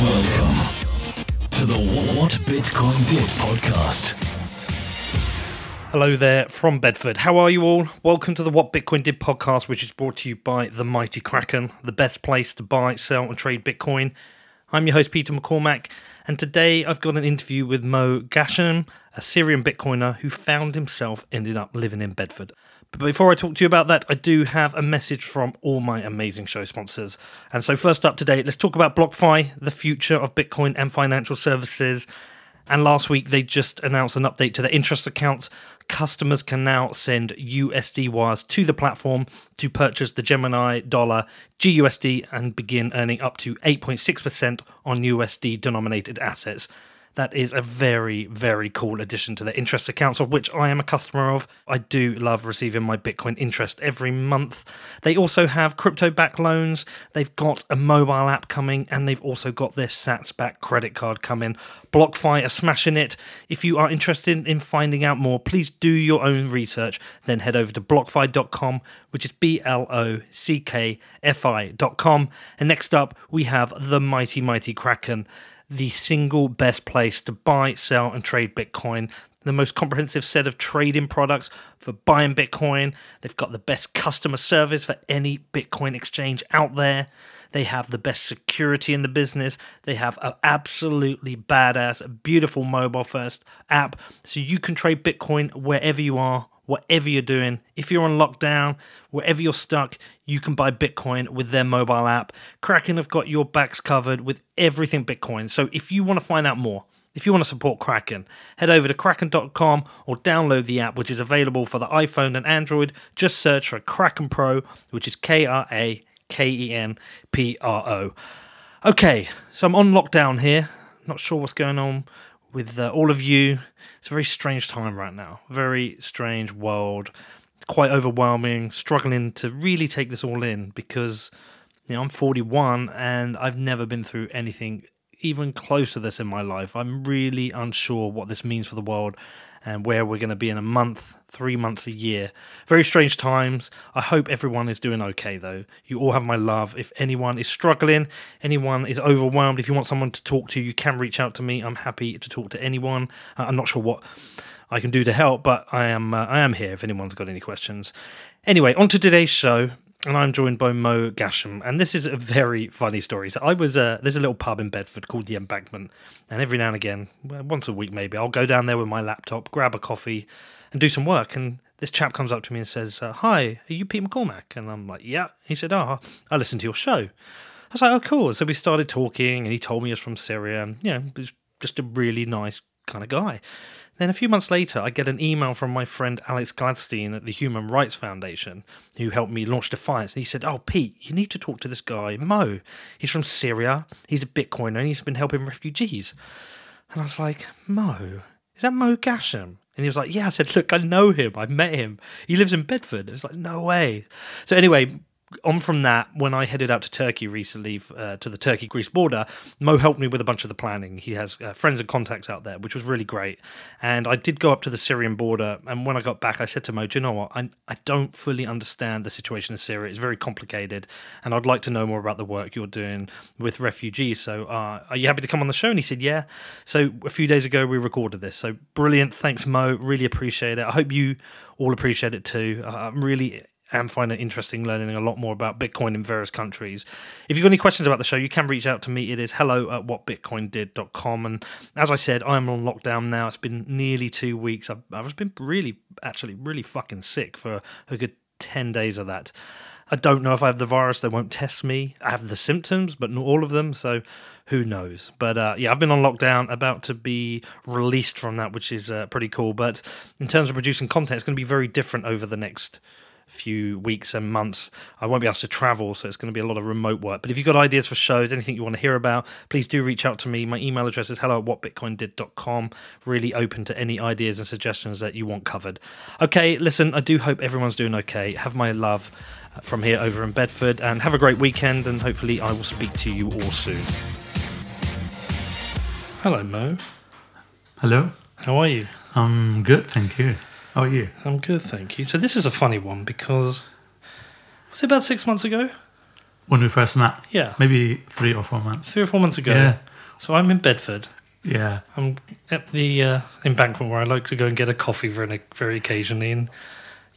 Welcome to the What Bitcoin Did podcast. Hello there from Bedford. How are you all? Welcome to the What Bitcoin Did podcast, which is brought to you by the Mighty Kraken, the best place to buy, sell, and trade Bitcoin. I'm your host, Peter McCormack, and today I've got an interview with Moe Ghashim, a Syrian Bitcoiner who found himself ended up living in Bedford. But before I talk to you about that, I do have a message from all my amazing show sponsors. And so, first up today, let's talk about BlockFi, the future of Bitcoin and financial services. And last week, they just announced an update to their interest accounts. Customers can now send USD wires to the platform to purchase the Gemini dollar GUSD and begin earning up to 8.6% on USD denominated assets. That is a very, very cool addition to the interest accounts, of which I am a customer of. I do love receiving my Bitcoin interest every month. They also have crypto back loans, they've got a mobile app coming, and they've also got their Sats back credit card coming. BlockFi are smashing it. If you are interested in finding out more, please do your own research. Then head over to blockfi.com, which is B L O C K F I.com. And next up, we have the mighty, mighty Kraken the single best place to buy, sell, and trade Bitcoin. The most comprehensive set of trading products for buying Bitcoin. They've got the best customer service for any Bitcoin exchange out there. They have the best security in the business. They have an absolutely badass, beautiful mobile first app. So you can trade Bitcoin wherever you are, whatever you're doing. If you're on lockdown, wherever you're stuck, you can buy Bitcoin with their mobile app. Kraken have got your backs covered with everything Bitcoin. So if you want to find out more, if you want to support Kraken, head over to kraken.com or download the app, which is available for the iPhone and Android. Just search for Kraken Pro, which is K R A K E N P R O. Okay, so I'm on lockdown here. Not sure what's going on with uh, all of you. It's a very strange time right now. Very strange world. Quite overwhelming. Struggling to really take this all in because you know I'm 41 and I've never been through anything even close to this in my life. I'm really unsure what this means for the world and where we're going to be in a month, three months, a year. Very strange times. I hope everyone is doing okay, though. You all have my love. If anyone is struggling, anyone is overwhelmed, if you want someone to talk to, you can reach out to me. I'm happy to talk to anyone. Uh, I'm not sure what I can do to help, but I am uh, I am here if anyone's got any questions. Anyway, on to today's show and I'm joined by Moe Ghashim. And this is a very funny story. So I was uh, there's a little pub in Bedford called the Embankment, and every now and again, once a week maybe, I'll go down there with my laptop, grab a coffee, and do some work. And this chap comes up to me and says, uh, "Hi, are you Pete McCormack?" And I'm like, "Yeah." He said, "Oh, I listened to your show." I was like, "Oh, cool." So we started talking, and he told me he was from Syria, and yeah, he was just a really nice kind of guy. Then a few months later, I get an email from my friend Alex Gladstein at the Human Rights Foundation, who helped me launch Defiance. And he said, Oh, Pete, you need to talk to this guy, Mo. He's from Syria. He's a Bitcoiner and he's been helping refugees. And I was like, Mo? Is that Moe Ghashim? And he was like, Yeah. I said, Look, I know him. I met him. He lives in Bedford. It was like, No way. So, anyway, on from that, when I headed out to Turkey recently uh, to the Turkey Greece border, Mo helped me with a bunch of the planning. He has uh, friends and contacts out there, which was really great. And I did go up to the Syrian border. And when I got back, I said to Mo, Do you know what? I, I don't fully understand the situation in Syria. It's very complicated. And I'd like to know more about the work you're doing with refugees. So uh, are you happy to come on the show? And he said, Yeah. So a few days ago, we recorded this. So brilliant. Thanks, Mo. Really appreciate it. I hope you all appreciate it too. I'm really and find it interesting learning a lot more about Bitcoin in various countries. If you've got any questions about the show, you can reach out to me. It is hello at whatbitcoindid.com. And as I said, I'm on lockdown now. It's been nearly two weeks. I've, I've been really, actually, really fucking sick for a good 10 days of that. I don't know if I have the virus. They won't test me. I have the symptoms, but not all of them. So who knows? But uh, yeah, I've been on lockdown, about to be released from that, which is uh, pretty cool. But in terms of producing content, it's going to be very different over the next few weeks and months. I won't be able to travel, so it's going to be a lot of remote work. But if you've got ideas for shows, anything you want to hear about, please do reach out to me. My email address is hello at whatbitcoindid.com. Really open to any ideas and suggestions that you want covered. Okay, listen, I do hope everyone's doing okay. Have my love uh, from here over in Bedford and have a great weekend and hopefully I will speak to you all soon. Hello, Mo. Hello. How are you? I'm good, thank you. How are you? I'm good, thank you. So this is a funny one because was it about six months ago? when we first met. Yeah. Maybe three or four months. Three or four months ago. Yeah. So I'm in Bedford. Yeah. I'm at the uh, embankment where I like to go and get a coffee very, very occasionally. And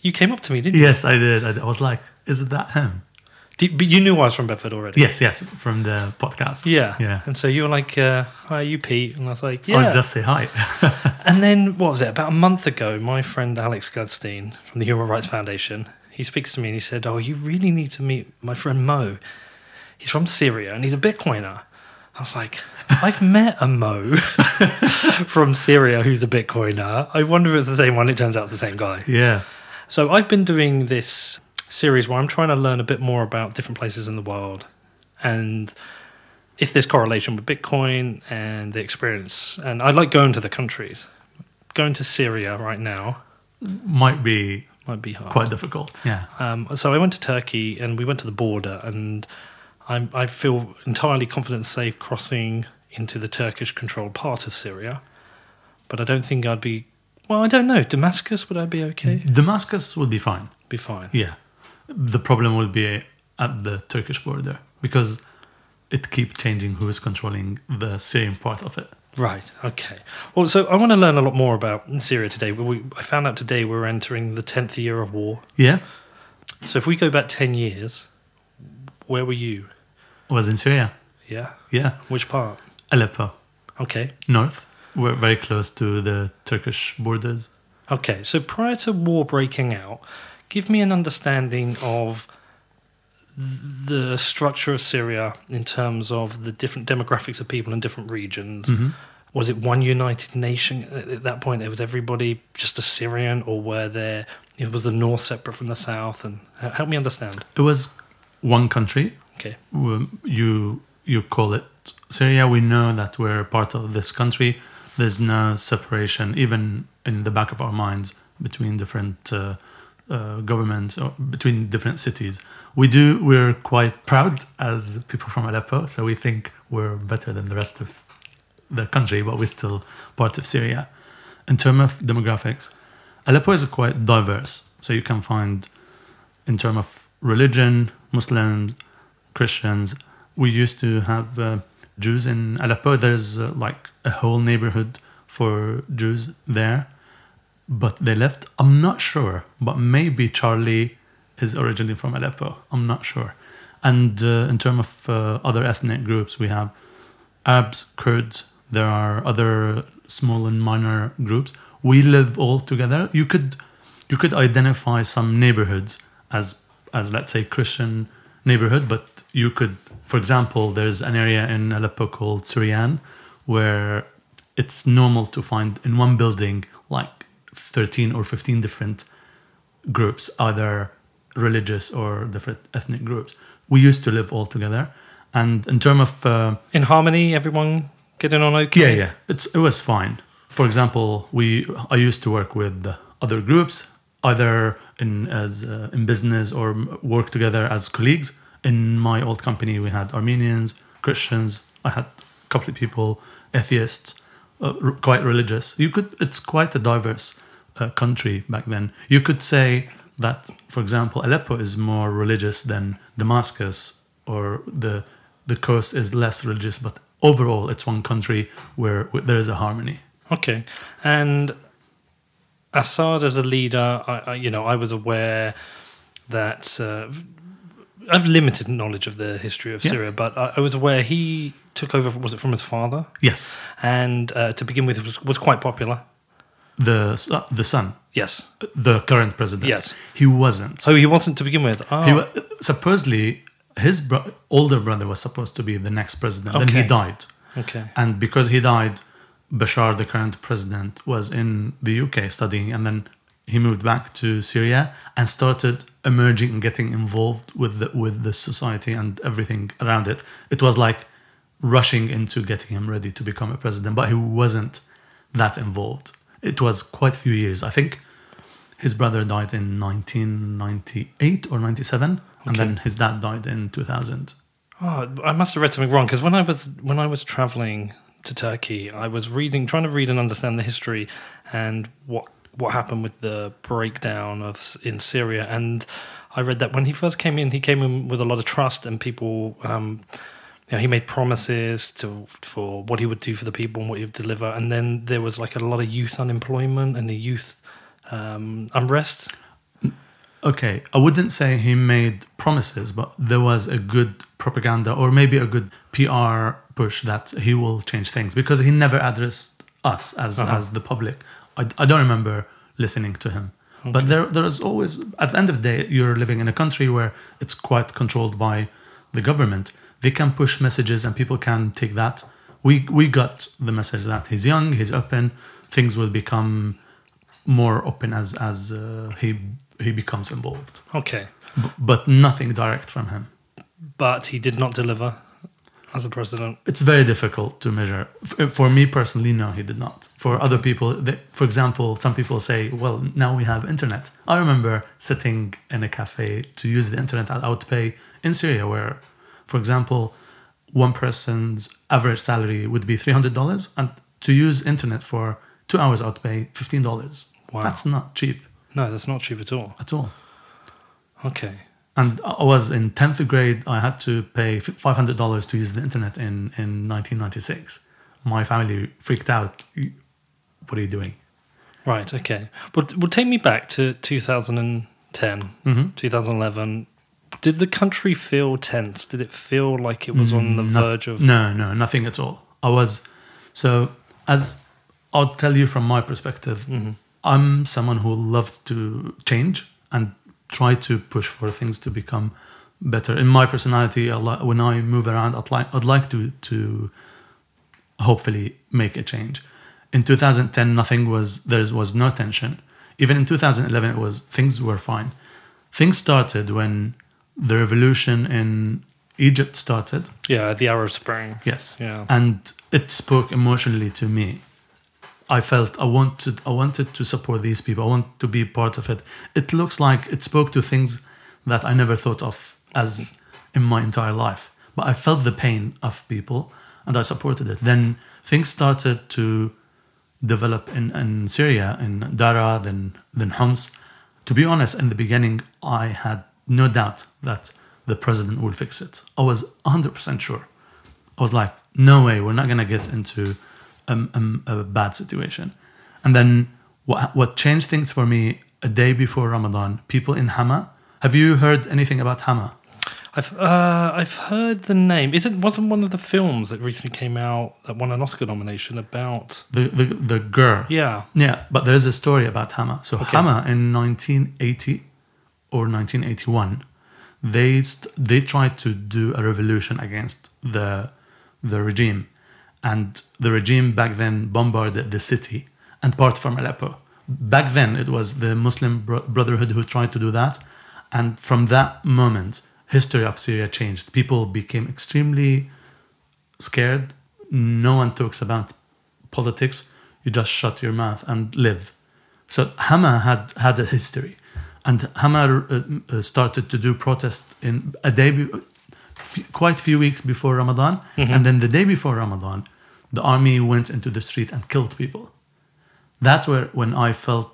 you came up to me, didn't you? Yes, I did. I, I was like, is it that him? But you knew I was from Bedford already. Yes, yes, from the podcast. Yeah. Yeah. And so you were like, uh, "Hi, you Pete?" And I was like, "Yeah." Or just say hi. And then what was it? About a month ago, my friend Alex Gladstein from the Human Rights Foundation, he speaks to me and he said, "Oh, you really need to meet my friend Mo. He's from Syria and he's a Bitcoiner." I was like, "I've met a Mo from Syria who's a Bitcoiner. I wonder if it's the same one. It turns out it's the same guy." yeah. So I've been doing this series where I'm trying to learn a bit more about different places in the world and if there's correlation with Bitcoin and the experience. And I like going to the countries. Going to Syria right now Might be might be hard. quite difficult. Yeah. Um, so I went to Turkey and we went to the border, and I'm, I feel entirely confident and safe crossing into the Turkish controlled part of Syria. But I don't think I'd be. Well, I don't know. Damascus, would I be okay? Damascus would be fine. Be fine. Yeah. The problem will be at the Turkish border because it keeps changing who is controlling the Syrian part of it. Right. Okay. Well, so I want to learn a lot more about Syria today. We, I found out today we're entering the tenth year of war. Yeah. So if we go back ten years, where were you? I was in Syria. Yeah. Yeah. Which part? Aleppo, Okay. north. We're very close to the Turkish borders. Okay. So prior to war breaking out, give me an understanding of the structure of Syria in terms of the different demographics of people in different regions. Was it one united nation at at that point? It was everybody just a Syrian, or were there? It was the north separate from the south, and help me understand. It was one country. Okay. You you call it Syria. We know that we're part of this country. There's no separation, even in the back of our minds, between different uh, uh, governments or between different cities. We do. We're quite proud as people from Aleppo, so we think we're better than the rest of the country, but we're still part of Syria. In terms of demographics, Aleppo is quite diverse. So you can find, in terms of religion, Muslims, Christians. We used to have uh, Jews in Aleppo. There's uh, like a whole neighborhood for Jews there, but they left. I'm not sure, but maybe Charlie is originally from Aleppo. I'm not sure. And uh, in terms of uh, other ethnic groups, we have Arabs, Kurds. There are other small and minor groups. We live all together. You could you could identify some neighborhoods as as let's say Christian neighborhood, but you could, for example, there's an area in Aleppo called Syrian where it's normal to find in one building like 13 or 15 different groups, either religious or different ethnic groups. We used to live all together, and in terms of uh, In harmony, everyone getting on okay. yeah, yeah, it's it was fine. For example, we I used to work with other groups, either in as uh, in business or work together as colleagues. In my old company, we had Armenians, Christians. I had a couple of people, atheists, uh, quite religious. You could it's quite a diverse uh, country back then. You could say that, for example, Aleppo is more religious than Damascus, or the the coast is less religious, but overall, it's one country where, where there is a harmony. Okay. And Assad as a leader, I, I, you know, I was aware that uh, I have limited knowledge of the history of Yeah. Syria, but I, I was aware he took over. Was it from his father? Yes, And uh, to begin with, was, was quite popular. the s- the son, Yes. the current president. Yes. he wasn't. Oh, he wasn't to begin with. Oh, He wa- supposedly his bro- older brother was supposed to be the next president. Then he died, okay. and because he died, Bashar, the current president, was in the UK studying, and then he moved back to Syria and started emerging and getting involved with the, with the society and everything around it. It was like rushing into getting him ready to become a president, but he wasn't that involved. It was quite a few years. I think his brother died in 1998 or 97, and then his dad died in 2000. Oh, ah, I must have read something wrong because when I was when I was traveling to Turkey, I was reading, trying to read and understand the history and what what happened with the breakdown of in Syria, and I read that when he first came in, he came in with a lot of trust, and people, um, you know, he made promises to for what he would do for the people and what he would deliver. And then there was like a lot of youth unemployment and the youth um, unrest. Okay, I wouldn't say he made promises, but there was a good propaganda or maybe a good PR push that he will change things because he never addressed us as Uh-huh. as the public. I, I don't remember listening to him. But there there is always at the end of the day you're living in a country where it's quite controlled by the government. They can push messages and people can take that. We we got the message that he's young, he's open, things will become more open as as uh, he he becomes involved. Okay, B- but nothing direct from him. but he did not deliver as a president. It's very difficult to measure. F- uh, For me personally, no, he did not. For other people, they, for example, some people say, "Well, now we have internet." I remember sitting in a cafe to use the internet at Outpay in Syria, where, for example, one person's average salary would be three hundred dollars, and to use internet for two hours Outpay fifteen dollars. Wow. That's not cheap No, that's not cheap at all. at all. Okay, And I was in 10th grade. I had to pay $500 to use the internet in, in 1996. My family freaked out. What are you doing? right. Okay, but well, take me back to 2010, Mm-hmm. 2011. Did the country feel tense? Did it feel like it was on the Noth- verge of? No, no, nothing at all. I was. So, as I'll tell you from my perspective, Mm-hmm. I'm someone who loves to change and try to push for things to become better. In my personality, I li- when I move around, I'd like, I'd like to, to hopefully make a change. In 2010, nothing was there was no tension. Even in 2011, it was things were fine. Things started when the revolution in Egypt started. Yeah, the Arab Spring. Yes. Yeah. And it spoke emotionally to me. I felt I wanted I wanted to support these people. I want to be part of it. It looks like it spoke to things that I never thought of as in my entire life. But I felt the pain of people and I supported it. Then things started to develop in, in Syria, in Dara, then then Homs. To be honest, in the beginning I had no doubt that the president will fix it. I was 100% sure. I was like, no way, we're not gonna get into um, um, a bad situation. And then what what changed things for me a day before Ramadan, people in Hama. Have you heard anything about Hama? I've uh, I've heard the name. Is it wasn't one of the films that recently came out that won an Oscar nomination about? The the, the girl. Yeah. Yeah, but there is a story about Hama. So Okay. Hama in 1980 or 1981, they st- they tried to do a revolution against the the regime, and the regime back then bombarded the city and part from Aleppo. Back then, it was the Muslim bro- Brotherhood who tried to do that, and from that moment, history of Syria changed. People became extremely scared. No one talks about politics. You just shut your mouth and live. So Hama had had a history, and Hama uh, uh, started to do protest in a day, quite a few weeks before Ramadan, mm-hmm. and then the day before Ramadan, the army went into the street and killed people. That's where when I felt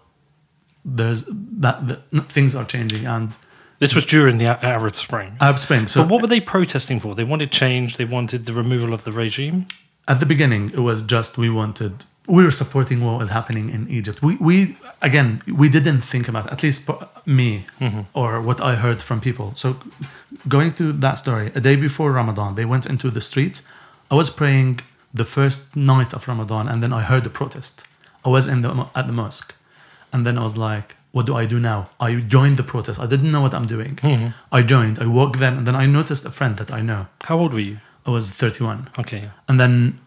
there's that, that things are changing and This was during the Arab Spring. Arab Spring. So but what were they protesting for? They wanted change. They wanted the removal of the regime. at the beginning it was just we wanted we were supporting what was happening in egypt. We we again we didn't think about at least me mm-hmm. or what i heard from people. So going to that story a day before ramadan they went into the street. I was praying the first night of ramadan and then i heard the protest. I was in the at the mosque. And then i was like what do i do now? I joined the protest. I didn't know what i'm doing. Mm-hmm. I joined. I walked then and then i noticed a friend that i know. How old were you? i was 31 Okay. and then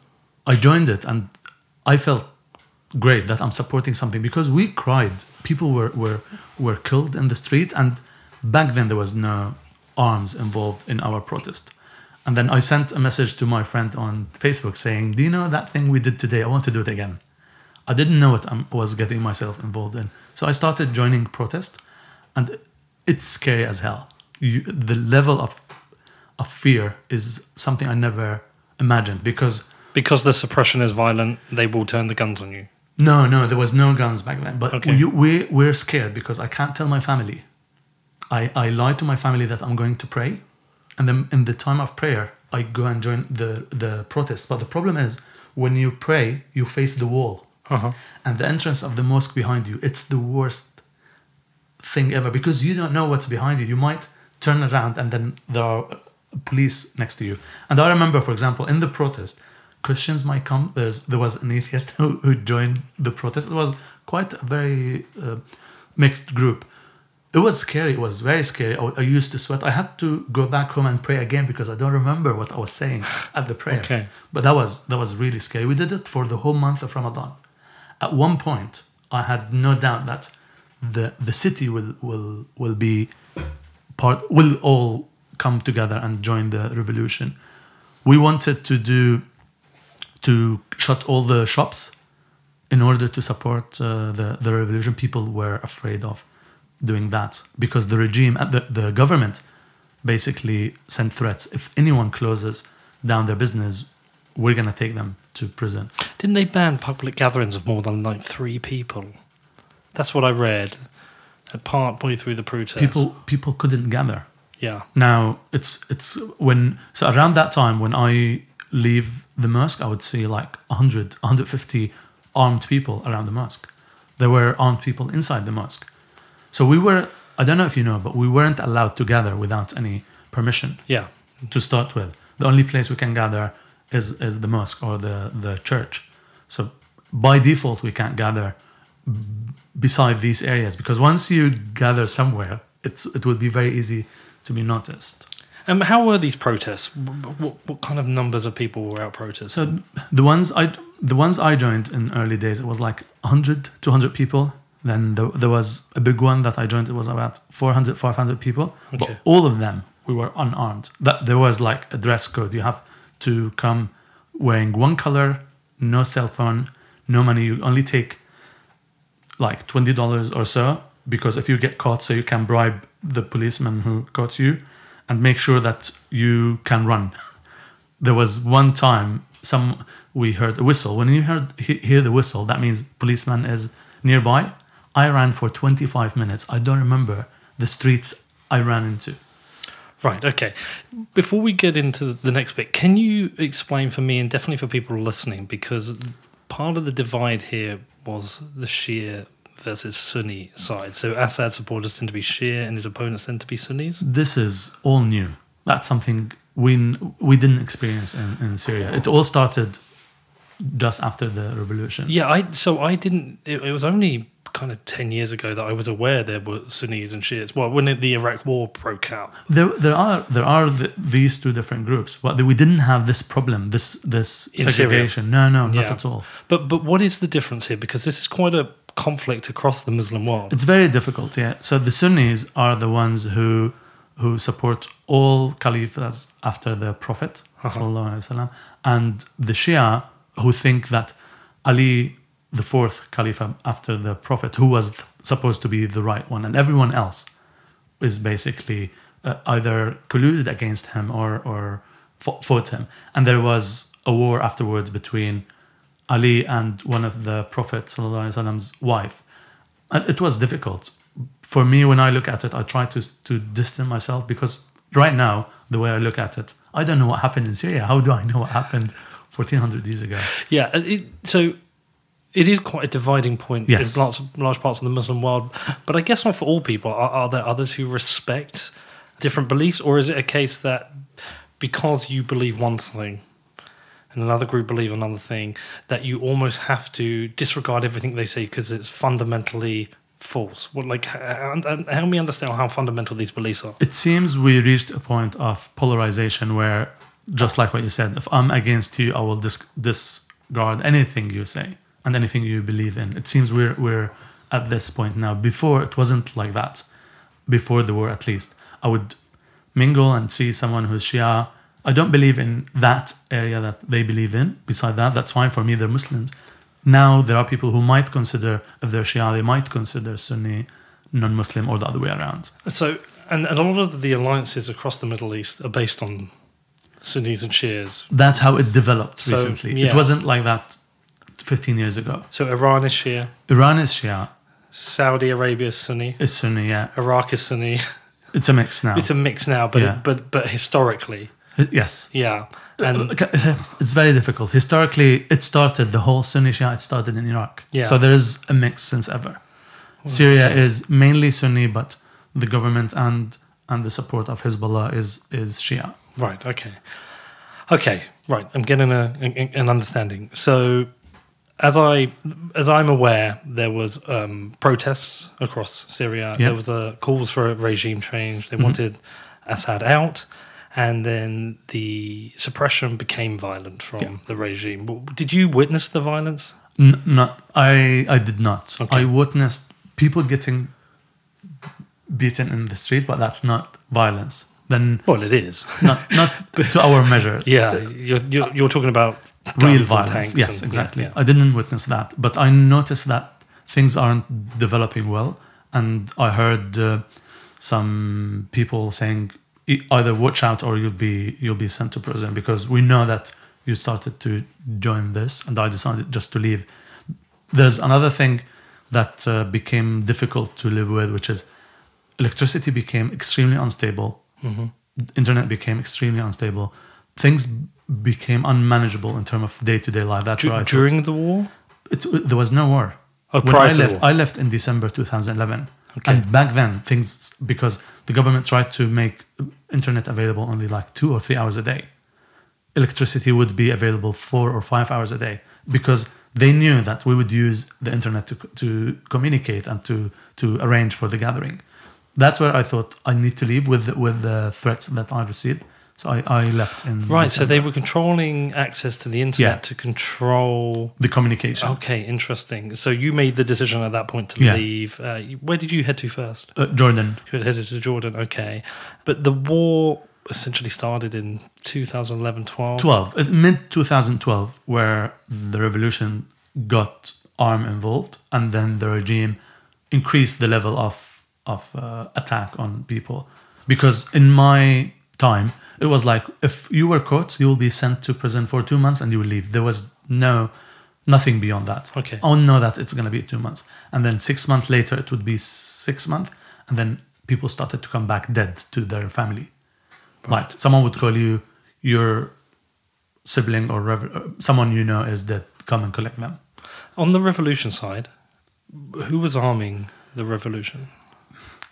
I joined it and I felt great that I'm supporting something because we cried. People were, were, were killed in the street, and back then there was no arms involved in our protest. And then I sent a message to my friend on Facebook saying, Do you know that thing we did today? I want to do it again. I didn't know what I was getting myself involved in. So I started joining protest, and it's scary as hell. You, the level of, of fear is something I never imagined because Because the suppression is violent, they will turn the guns on you. No, no, there was no guns back then. But Okay. you, we we're scared because I can't tell my family. I, I lie to my family that I'm going to pray, and then in the time of prayer, I go and join the the protest. But the problem is, when you pray, you face the wall, Uh-huh. and the entrance of the mosque behind you. It's the worst thing ever because you don't know what's behind you. You might turn around and then there are police next to you. And I remember, for example, in the protest, Christians might come. There's there was an atheist who, who joined the protest. It was quite a very uh, mixed group. It was scary. It was very scary. I, I used to sweat. I had to go back home and pray again because I don't remember what I was saying at the prayer. Okay. But that was that was really scary. We did it for the whole month of Ramadan. At one point, I had no doubt that the the city will will will be part will all come together and join the revolution. We wanted to do to shut all the shops in order to support uh, the the revolution. People were afraid of doing that because the regime the, the government basically sent threats. If anyone closes down their business, we're gonna take them to prison. Didn't they ban public gatherings of more than like three people? That's what I read. At part way through the protest. People people couldn't gather. Yeah. Now it's it's when so around that time when I leave the mosque, I would see like 100, 150 armed people around the mosque. There were armed people inside the mosque. So we were I don't know if you know, but we weren't allowed to gather without any permission Yeah. to start with. The only place we can gather is is the mosque or the the church. So by default we can't gather beside these areas because once you gather somewhere, it's it would be very easy to be noticed. Um, how were these protests? What, what, what kind of numbers of people were out protesting? So the ones I the ones I joined in early days, it was like 100, 200 people. Then there, there was a big one that I joined. It was about 400, 500 people. Okay. But all of them, we were unarmed. That there was like a dress code. You have to come wearing one color, no cell phone, no money. You only take like twenty dollars or so because if you get caught, so you can bribe the policeman who caught you, and make sure that you can run. There was one time some we heard a whistle. When you heard he, hear the whistle, that means policeman is nearby. I ran for twenty five minutes. I don't remember the streets I ran into. Right, okay. Before we get into the next bit, can you explain for me and definitely for people listening, because part of the divide here was the Shia versus Sunni side. So Assad supporters tend to be Shia and his opponents tend to be Sunnis. This is all new. That's something we we didn't experience in, in Syria. It all started just after the revolution. Yeah, I so I didn't. It, it was only kind of ten years ago that I was aware there were Sunnis and Shias. Well, when the Iraq War broke out, There, there are there are th these two different groups, but we didn't have this problem, this this In Syria. No, no, not Yeah. at all. but but what is the difference here? Because this is quite a conflict across the Muslim world. It's very difficult, yeah. So the Sunnis are the ones who who support all caliphs after the Prophet, Uh-huh. sallallahu alaihi wasallam, and the Shia who think that Ali, the fourth caliph after the Prophet, who was supposed to be the right one, and everyone else is basically uh, either colluded against him or or fought him. And there was a war afterwards between Ali and one of the Prophet sallallahu wife. And it was difficult for me when I look at it. I try to to distance myself because right now the way I look at it, I don't know what happened in Syria. How do I know what happened 1400 years ago? Yeah, it, so it is quite a dividing point Yes. in large, large parts of the Muslim world. But I guess not for all people. Are, are there others who respect different beliefs, or is it a case that because you believe one thing and another group believe another thing, that you almost have to disregard everything they say because it's fundamentally false? What like, help me understand how fundamental these beliefs are. It seems we reached a point of polarization where, just like what you said, if I'm against you, I will dis- discard anything you say and anything you believe in. It seems we're we're at this point now. Before it wasn't like that. Before the war, at least, I would mingle and see someone who's Shia. I don't believe in that area that they believe in. Beside that, that's fine for me. They're Muslims. Now there are people who might consider, if they're Shia, they might consider Sunni non-Muslim or the other way around. So, and, and a lot of the alliances across the Middle East are based on Sunnis and Shias. that's how it developed So, recently. yeah. It wasn't like that 15 years ago. So Iran is Shia, Iran is Shia, Saudi Arabia is Sunni, is Sunni, yeah. Iraq is Sunni, It's a mix now. It's a mix now, but Yeah. but but historically, yes. yeah. And it's very difficult. Historically, it started, the whole Sunni Shia, it started in Iraq. Yeah. So there is a mix since ever. Syria is mainly Sunni, but the government and and the support of Hezbollah is is Shia. right, okay, okay, right. I'm getting a, an understanding. So, as I as I'm aware, there was um, protests across Syria. Mm-hmm. There was a calls for a regime change. They wanted Assad out. And then the suppression became violent from Yeah. the regime. Did you witness the violence? N- not I I did not. Okay. I witnessed people getting beaten in the street, but that's not violence. Then Well, it is. not not to our measures. Yeah, you're, you're, you're talking about real violence. tanks Yes, and- exactly. yeah. I didn't witness that, but I noticed that things aren't developing well, and I heard uh, some people saying either watch out or you'll be you'll be sent to prison because we know that you started to join this, and I decided just to leave. There's another thing that uh, became difficult to live with, which is electricity became extremely unstable Mm-hmm. internet became extremely unstable. Things became unmanageable in terms of day to day life. That's Du- why I thought- during the war? it, there was no war. Oh, when I left, war. I left in December 2011, Okay. and back then things because the government tried to make internet available only like two or three hours a day. Electricity would be available four or five hours a day because they knew that we would use the internet to to communicate and to to arrange for the gathering. That's where I thought I need to leave with with the threats that I received. So I, I left in Right, so they were controlling access to the internet Yeah. to control. the communication. Okay, interesting. So you made the decision at that point to Yeah. leave. Uh, where did you head to first? Uh, Jordan. You had headed to Jordan, okay. But the war essentially started in 2011 12. 12 uh, mid 2012 where the revolution got arm involved and then the regime increased the level of of uh, attack on people because in my time it was like if you were caught you will be sent to prison for 2 months and you will leave. There was no nothing beyond that. Okay. i know that it's going to be 2 months. And then 6 months later it would be 6 months and then people started to come back dead to their family. Like someone would call you your sibling or rev- uh, someone you know is dead. Come and collect them. On the revolution side, who was arming the revolution?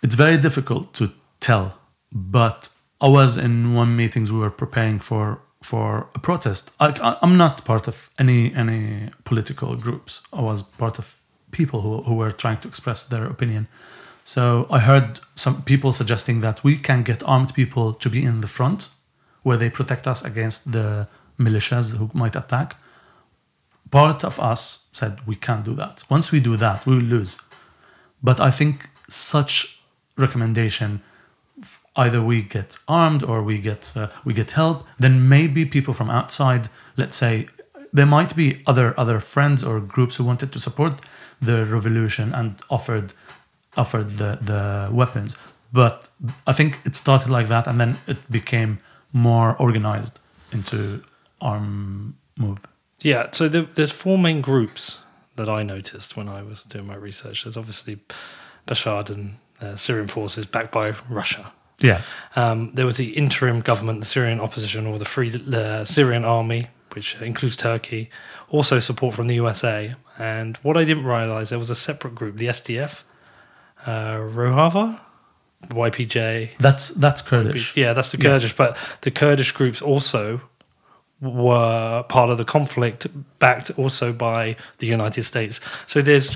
it's very difficult to tell but i was in one meetings we were preparing for for a protest. I, i'm not part of any any political groups. I was part of people who, who were trying to express their opinion. So i heard some people suggesting that we can get armed people to be in the front where they protect us against the militias who might attack. Part of us said we can't do that. Once we do that we will lose. But I think such recommendation, either we get armed or we get uh, we get help. Then maybe people from outside, let's say, there might be other other friends or groups who wanted to support the revolution and offered offered the the weapons. But I think it started like that, and then it became more organized into arm move. Yeah, so there, there's four main groups that I noticed when I was doing my research. There's obviously Bashar and uh, Syrian forces backed by Russia. Yeah, Um, there was the interim government, the Syrian opposition, or the Free uh, Syrian Army, which includes Turkey. Also, support from the USA. And what I didn't realize, there was a separate group, the SDF, uh, Rojava, YPJ. that's that's Kurdish. Yeah, that's the Yes. Kurdish. But the Kurdish groups also were part of the conflict, backed also by the United States. So there's,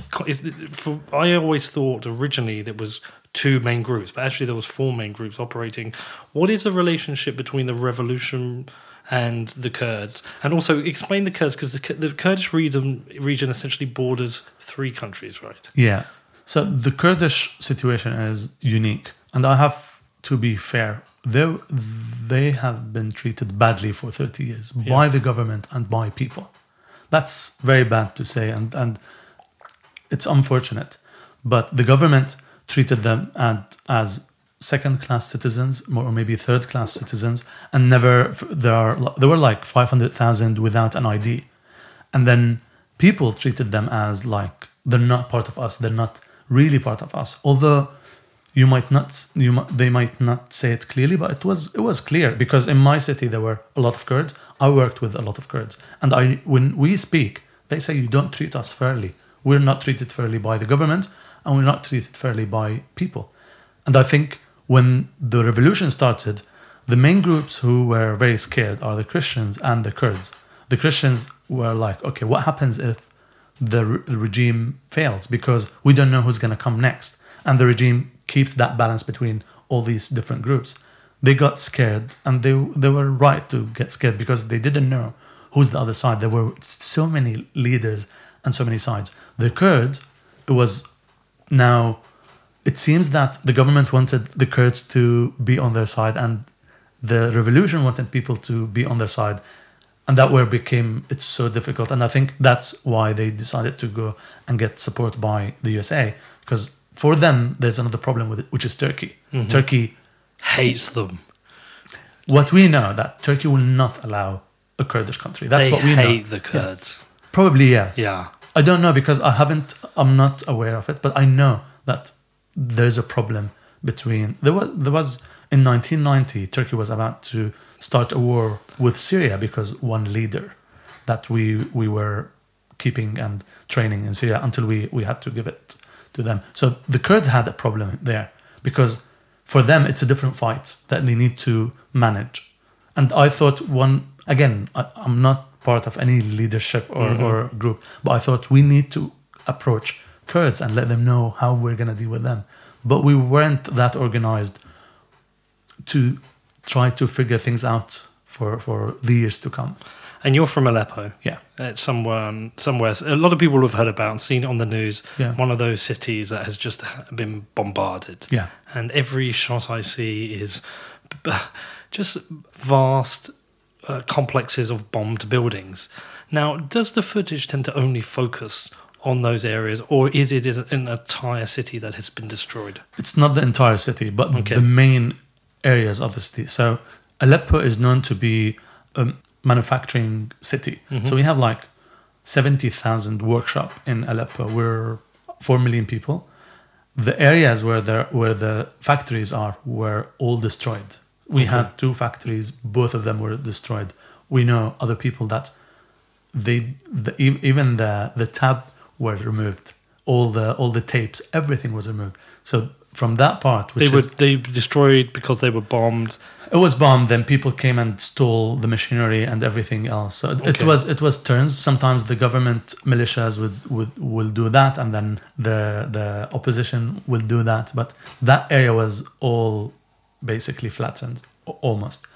for, I always thought originally that was two main groups, but actually there was four main groups operating. What is the relationship between the revolution and the Kurds? And also explain the Kurds because the, the Kurdish region region essentially borders three countries, right? Yeah. So the Kurdish situation is unique, and I have to be fair. They they have been treated badly for thirty years by the government and by people. That's very bad to say, and and it's unfortunate. But the government treated them at, as second class citizens, or maybe third class citizens, and never there are there were like five hundred thousand without an ID and then people treated them as like they're not part of us they're not really part of us. Although you might not you they might not say it clearly but it was it was clear because in my city there were a lot of kurds. I worked with a lot of kurds. And i when we speak they say you don't treat us fairly. We're not treated fairly by the government and we're not treated fairly by people. And i think when the revolution started the main groups who were very scared are the christians and the kurds. The christians were like okay what happens if the, re- the regime fails? Because we don't know who's going to come next. And the regime keeps that balance between all these different groups. They got scared and they they were right to get scared because they didn't know who's the other side. There were so many leaders and so many sides. The kurds it was now it seems that the government wanted the kurds to be on their side and the revolution wanted people to be on their side. And that where became it's so difficult. And i think that's why they decided to go and get support by the usa because for them there's another problem with it which is turkey. Mm-hmm. Turkey Hates them. what we know that turkey will not allow a kurdish country. That's they what we hate know the Kurds. probably yes. Yeah. I don't know because i haven't i'm not aware of it but i know that there's a problem between there was there was in 1990 turkey was about to start a war with syria because one leader that we we were keeping and training in syria until we we had to give it to them. So the kurds had a problem there because for them it's a different fight that they need to manage. And i thought one again I, i'm not part of any leadership or, mm-hmm. or group but i thought we need to approach kurds and let them know how we're going to deal with them but we weren't that organized to try to figure things out for for the years to come And you're from Aleppo. yeah uh, It's somewhere, somewhere. A lot of people have heard about and seen it on the news. Yeah. One of those cities that has just been bombarded. yeah And every shot I see is just vast uh, complexes of bombed buildings. Now, does the footage tend to only focus on those areas, or is it an entire city that has been destroyed? it's not the entire city, but Okay. the main areas of the city. So Aleppo is known to be a manufacturing city. So we have like 70,000 workshop in Aleppo. We're 4 million people. The areas where there where the factories are were all destroyed. We had two factories, both of them were destroyed. We know other people that they the, even the the tab were removed. All the all the tapes everything was removed. So from that part which They were is, they destroyed because they were bombed. it was bombed then people came and stole the machinery and everything else. So it, it was it was turns. Sometimes the government militias would, would will do that and then the the opposition will do that. But that area was all basically flattened almost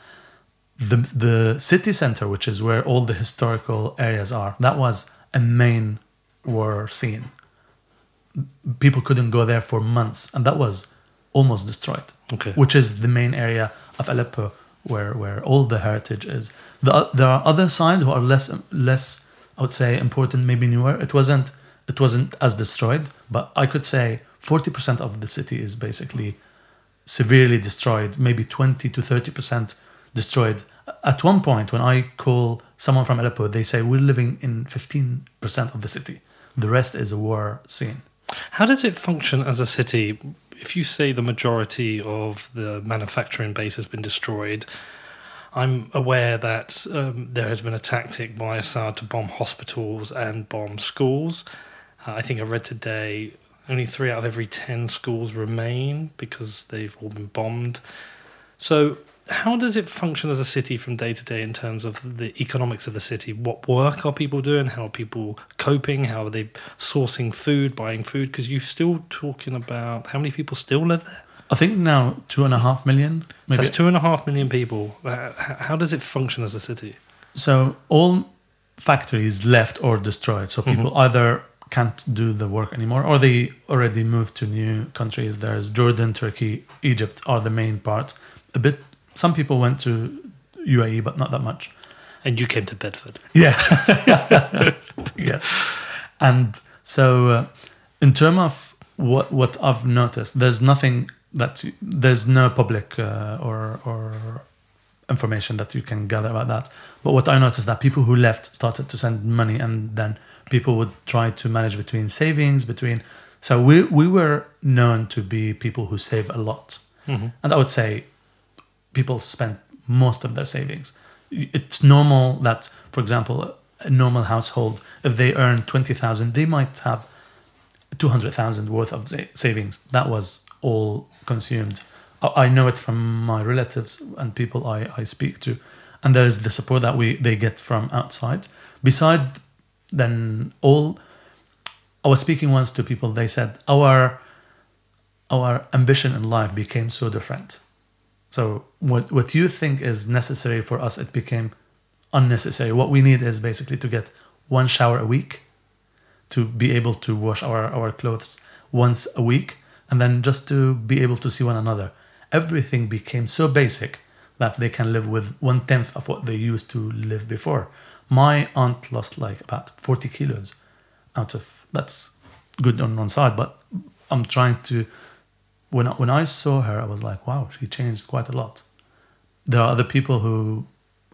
the the city center, which is where all the historical areas are, that was a main war scene. People couldn't go there for months, and that was almost destroyed. Okay. Which is the main area of Aleppo where where all the heritage is. The, there are other signs who are less less, I would say, important, maybe newer. It wasn't it wasn't as destroyed, but I could say forty percent of the city is basically severely destroyed, maybe 20 to 30% destroyed. At one point, when I call someone from Aleppo, they say we're living in 15% of the city. The rest is a war scene. How does it function as a city? If you say the majority of the manufacturing base has been destroyed, I'm aware that um, there has been a tactic by Assad to bomb hospitals and bomb schools. Uh, I think I read today only three out of every 10 schools remain because they've all been bombed. So, how does it function as a city from day to day in terms of the economics of the city? What work are people doing? How are people coping? How are they sourcing food, buying food? Because you're still talking about how many people still live there? I think now two and a half million. So that's two and a half million people. Uh, How does it function as a city? So all factories left or destroyed. So people either can't do the work anymore or they already moved to new countries. There's Jordan, Turkey, Egypt are the main parts. A bit some people went to UAE but not that much. And you came to Bedford. Yeah. yeah And so uh, in terms of what what I've noticed, there's nothing that there's no public uh, or or information that you can gather about that. But what I noticed that people who left started to send money, and then people would try to manage between savings, between So we we were known to be people who save a lot, Mm-hmm. and I would say people spend most of their savings. It's normal that, for example, a normal household, if they earn twenty thousand, they might have two hundred thousand worth of savings. That was all consumed. I know it from my relatives and people I, I speak to, and there is the support that we they get from outside. Beside then all, I was speaking once to people. They said our our ambition in life became so different. So what what you think is necessary for us, it became unnecessary. What we need is basically to get one shower a week, to be able to wash our, our clothes once a week, and then just to be able to see one another. Everything became so basic that they can live with one tenth of what they used to live before. My aunt lost like about 40 kilos out of that's good on one side, but I'm trying to when I, when I saw her, I was like, wow, she changed quite a lot. There are other people who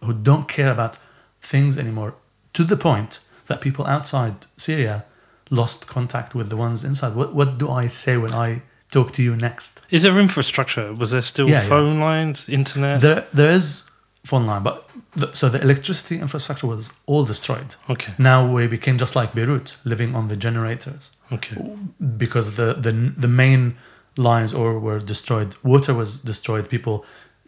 who don't care about things anymore to the point that people outside Syria lost contact with the ones inside. What what do I say when I talk to you next? Is there infrastructure? Was there still Yeah, yeah. phone lines, internet? There there is phone line, but the, so the electricity infrastructure was all destroyed. okay. Now we became just like Beirut, living on the generators. Okay. because the the the main lines or were destroyed. Water was destroyed. People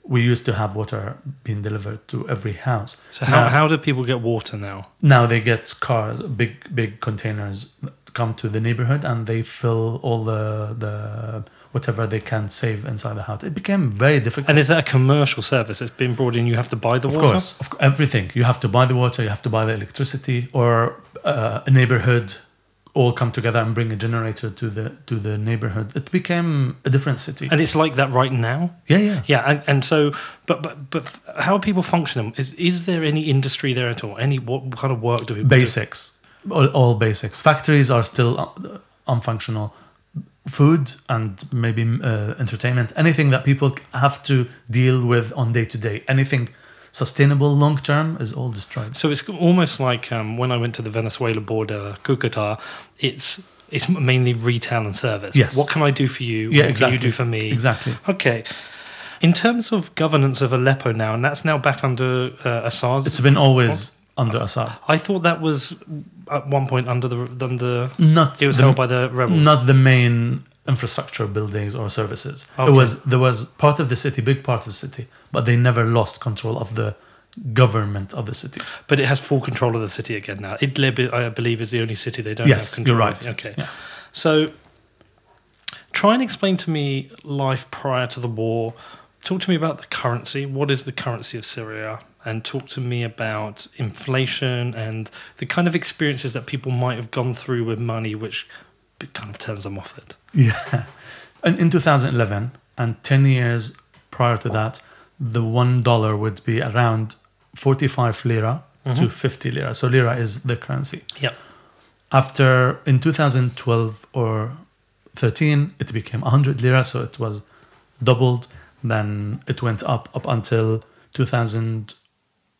we used to have water being delivered to every house. So how, now, how do people get water now? now they get cars, big big containers come to the neighborhood and they fill all the the whatever they can save inside the house. It became very difficult. And is that a commercial service? It's been brought in. You have to buy the of water. course, of, cou- everything. You have to buy the water, you have to buy the electricity, or uh, a neighborhood all come together and bring a generator to the to the neighborhood. It became a different city. And it's like that right now. yeah, yeah. Yeah, and, and so, but but but how are people functioning? Is is there any industry there at all? Any what kind of work do people do? basics all, all basics factories are still un- unfunctional food and maybe uh, entertainment anything that people have to deal with on day to day anything sustainable long term is all destroyed So it's almost like um, when I went to the Venezuela border, Cucuta. It's it's mainly retail and service. Yes. What can I do for you? yeah what exactly Can you do for me? exactly Okay. In terms of governance of Aleppo now, and that's now back under uh, Assad. it's been always under assad I thought that was at one point under the under. not It was the, held by the rebels. not the main infrastructure buildings or services Okay. it was there was part of the city big part of the city but they never lost control of the government of the city But it has full control of the city again now. Idlib, I believe, is the only city they don't Yes, have control you're of. right. Okay. Yeah. So try and explain to me life prior to the war. Talk to me about the currency. What is the currency of Syria? And talk to me about inflation and the kind of experiences that people might have gone through with money, which kind of turns them off it. Yeah. And in 2011, and 10 years prior to that, the one dollar would be around 45 lira to mm-hmm. 50 lira. So lira is the currency. Yeah. After in 2012 or 13, it became 100 lira, so it was doubled. Then it went up up until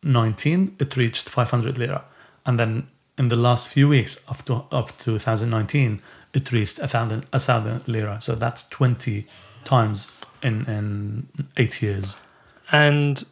2019. It reached 500 lira, and then in the last few weeks of, to, of 2019, it reached a thousand a thousand lira. So that's 20 times in in eight years. And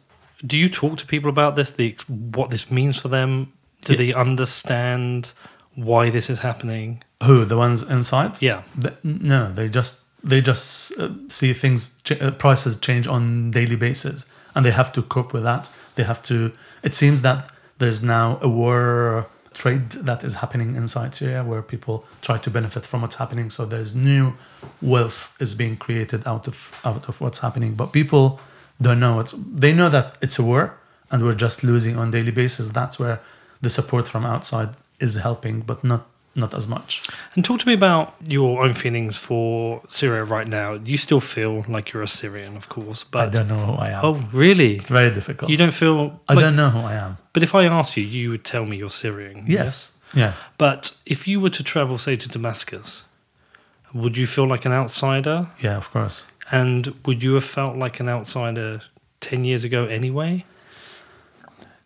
do you talk to people about this? The what this means for them? Do Yeah. they understand why this is happening? Who the ones inside? Yeah. Th- no, they just they just uh, see things ch- uh, prices change on daily basis, and they have to cope with that. They have to. It seems that there's now a war trade that is happening inside Syria, where people try to benefit from what's happening. So there's new wealth is being created out of out of what's happening, but people don't know it's. They know that it's a war, and we're just losing on daily basis. That's where the support from outside is helping, but not not as much. And talk to me about your own feelings for Syria right now. You still feel like you're a Syrian, of course, but I don't know who I am. oh, really? It's very difficult. You don't feel? I like- don't know who I am. But if I asked you, you would tell me you're Syrian. Yes. Yeah. But if you were to travel, say, to Damascus, would you feel like an outsider? Yeah, of course. And would you have felt like an outsider ten years ago anyway?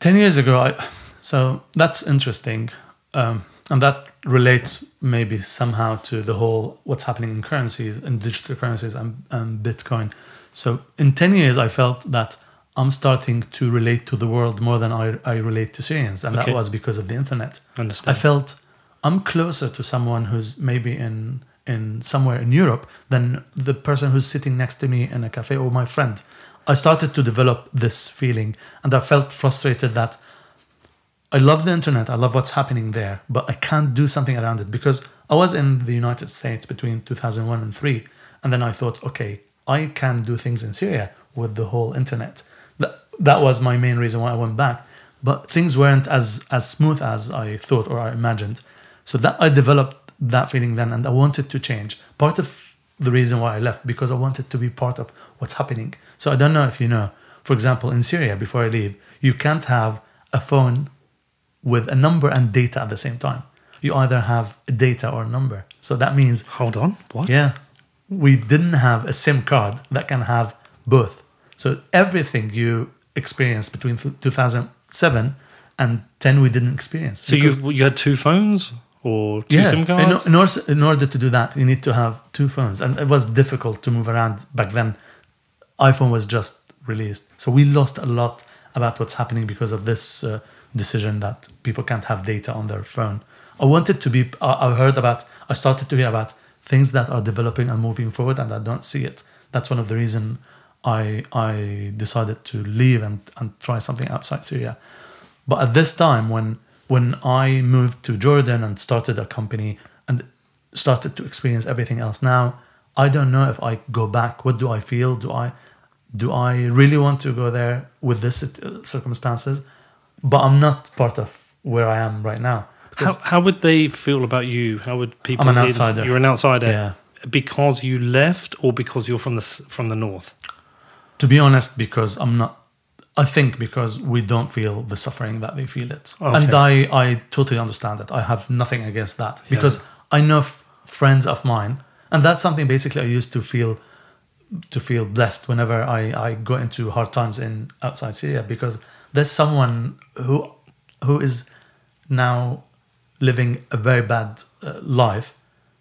10 years ago, I, so that's interesting. um, and that relates maybe somehow to the whole what's happening in currencies and digital currencies and, and Bitcoin. So in 10 years, I felt that I'm starting to relate to the world more than I, I relate to Syrians. And Okay. that was because of the internet. Understand. I felt I'm closer to someone who's maybe in in somewhere in Europe than the person who's sitting next to me in a cafe or my friend. I started to develop this feeling and I felt frustrated that I love the internet, I love what's happening there, but I can't do something around it because I was in the United States between 2001 and 3 and then I thought, okay, I can do things in Syria with the whole internet. That, that was my main reason why I went back. But things weren't as as smooth as I thought or I imagined. So that I developed that feeling then and I wanted to change. Part of the reason why I left because I wanted to be part of what's happening. So I don't know if you know, for example, in Syria before I leave, you can't have a phone with a number and data at the same time. You either have a data or a number. So that means Hold on. What? yeah. We didn't have a SIM card that can have both. So everything you experienced between 2007 and 10, we didn't experience. So you you had two phones or two SIM in, cards? in, order, in order to do that, you need to have two phones. And it was difficult to move around back then. iPhone was just released. So we lost a lot about what's happening because of this uh, decision that people can't have data on their phone. I wanted to be, I heard about, I started to hear about things that are developing and moving forward and I don't see it. That's one of the reason I, I decided to leave and, and try something outside Syria. But at this time, when when I moved to Jordan and started a company and started to experience everything else now, I don't know if I go back. What do I feel? Do I do I really want to go there with this uh, circumstances? But I'm not part of where I am right now. How, how would they feel about you? How would people? I'm an outsider. You're an outsider. Yeah. Because you left, or because you're from the from the north. to be honest, because I'm not. I think because we don't feel the suffering that they feel it, Okay. and I I totally understand it. I have nothing against that because I know f- friends of mine, and that's something basically I used to feel to feel blessed whenever I I go into hard times in outside Syria because there's someone who who is now living a very bad uh, life.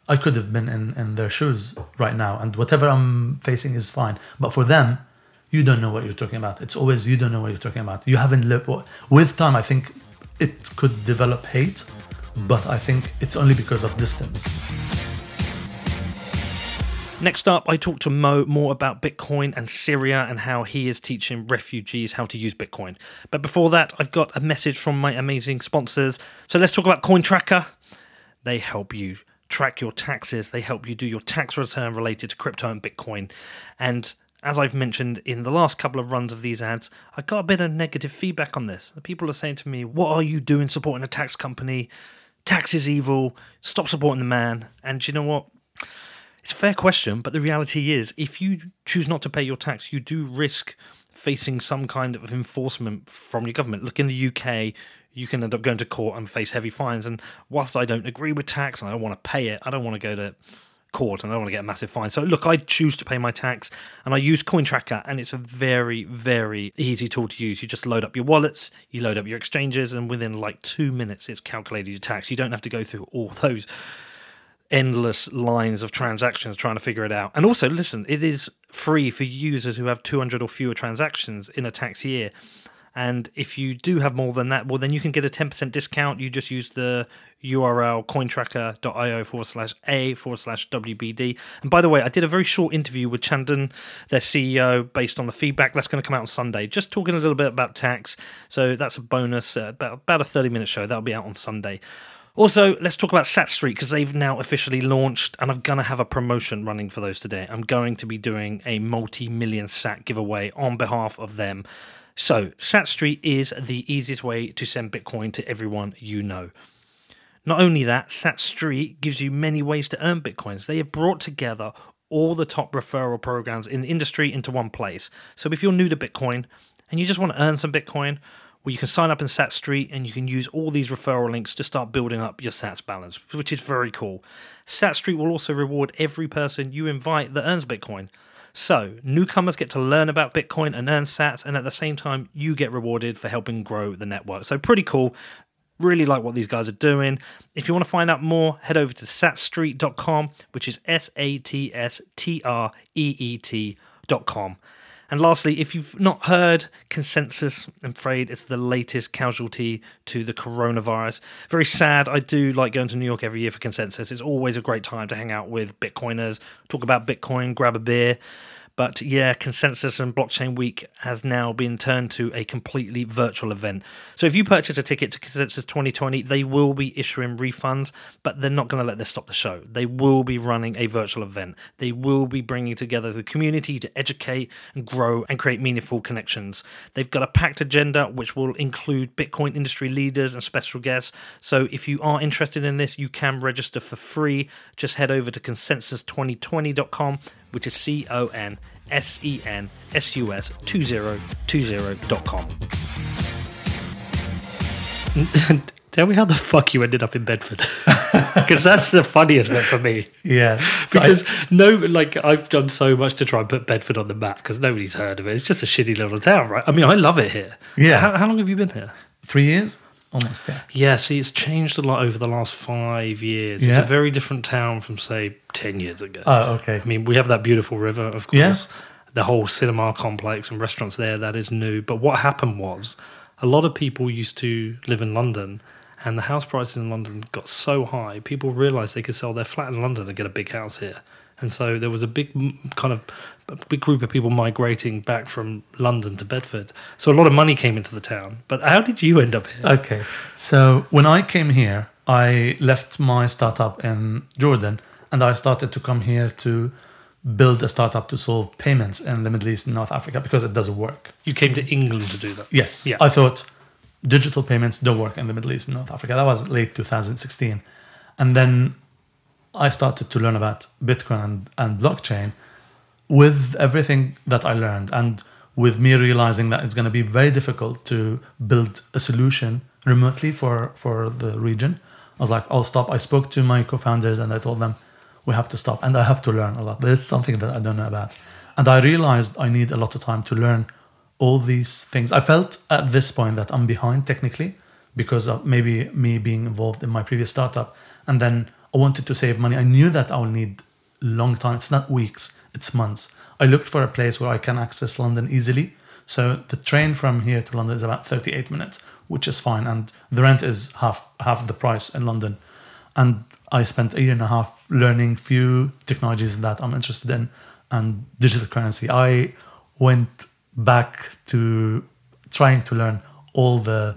I could have been in, in their shoes right now, and whatever I'm facing is fine. But for them, you don't know what you're talking about. It's always you don't know what you're talking about. You haven't lived. With time, I think it could develop hate, but I think it's only because of distance. Next up, I talked to Mo more about Bitcoin and Syria and how he is teaching refugees how to use Bitcoin. But before that, I've got a message from my amazing sponsors. So let's talk about Coin Tracker. They help you track your taxes, they help you do your tax return related to crypto and Bitcoin. And as I've mentioned in the last couple of runs of these ads, I got a bit of negative feedback on this. People are saying to me, What are you doing supporting a tax company? Tax is evil. Stop supporting the man. And you know what? It's a fair question, but the reality is, if you choose not to pay your tax, you do risk facing some kind of enforcement from your government. Look, in the UK, you can end up going to court and face heavy fines. And whilst I don't agree with tax and I don't want to pay it, I don't want to go to court and I don't want to get a massive fine. So, look, I choose to pay my tax and I use Coin Tracker, and it's a very, very easy tool to use. You just load up your wallets, you load up your exchanges, and within like two minutes, it's calculated your tax. You don't have to go through all those endless lines of transactions trying to figure it out. And also, listen, it is free for users who have 200 or fewer transactions in a tax year. And if you do have more than that, well, then you can get a 10% discount. You just use the URL cointracker.io forward slash A forward slash WBD. And by the way, I did a very short interview with Chandan, their CEO, based on the feedback. That's going to come out on Sunday, just talking a little bit about tax. So that's a bonus, uh, about, about a 30 minute show. That'll be out on Sunday. Also, let's talk about Sat Street because they've now officially launched, and I'm going to have a promotion running for those today. I'm going to be doing a multi million Sat giveaway on behalf of them. So, Sat Street is the easiest way to send Bitcoin to everyone you know. Not only that, Sat Street gives you many ways to earn Bitcoins. They have brought together all the top referral programs in the industry into one place. So, if you're new to Bitcoin and you just want to earn some Bitcoin, well, you can sign up in Sat Street and you can use all these referral links to start building up your Sats balance, which is very cool. Sat Street will also reward every person you invite that earns Bitcoin. So, newcomers get to learn about Bitcoin and earn Sats, and at the same time, you get rewarded for helping grow the network. So, pretty cool. Really like what these guys are doing. If you want to find out more, head over to satstreet.com, which is S A T S T R E E T.com. And lastly, if you've not heard, Consensus, I'm afraid it's the latest casualty to the coronavirus. Very sad. I do like going to New York every year for Consensus. It's always a great time to hang out with Bitcoiners, talk about Bitcoin, grab a beer. But yeah, Consensus and Blockchain Week has now been turned to a completely virtual event. So if you purchase a ticket to Consensus 2020, they will be issuing refunds, but they're not going to let this stop the show. They will be running a virtual event. They will be bringing together the community to educate and grow and create meaningful connections. They've got a packed agenda which will include Bitcoin industry leaders and special guests. So if you are interested in this, you can register for free. Just head over to consensus2020.com which is C O N S E N S U S 2020.com. Tell me how the fuck you ended up in Bedford. Because that's the funniest bit for me. Yeah. So I- Because no, like I've done so much to try and put Bedford on the map because nobody's heard of it. It's just a shitty little town, right? I mean, I love it here. Yeah. How, how long have you been here? three years? Almost, yeah. Yeah, see, it's changed a lot over the last five years. It's a very different town from, say, 10 years ago. Oh, okay. I mean, we have that beautiful river, of Yeah. course. The whole cinema complex and restaurants there, that is new. But what happened was a lot of people used to live in London and the house prices in London got so high, people realized they could sell their flat in London and get a big house here. And so there was a big kind of a big group of people migrating back from London to Bedford. So a lot of money came into the town. But how did you end up here? Okay. So when I came here, I left my startup in Jordan and I started to come here to build a startup to solve payments in the Middle East and North Africa because it doesn't work. You came to England to do that. Yes. Yeah. I thought digital payments don't work in the Middle East and North Africa. That was late 2016. And then I started to learn about Bitcoin and, and blockchain with everything that I learned and with me realizing that it's going to be very difficult to build a solution remotely for, for the region. I was like, I'll stop. I spoke to my co-founders and I told them we have to stop and I have to learn a lot. There's something that I don't know about. And I realized I need a lot of time to learn all these things. I felt at this point that I'm behind technically because of maybe me being involved in my previous startup. And then I wanted to save money. I knew that I will need long time. It's not weeks, it's months. I looked for a place where I can access London easily. So the train from here to London is about 38 minutes, which is fine. And the rent is half half the price in London. And I spent a year and a half learning few technologies that I'm interested in and digital currency. I went back to trying to learn all the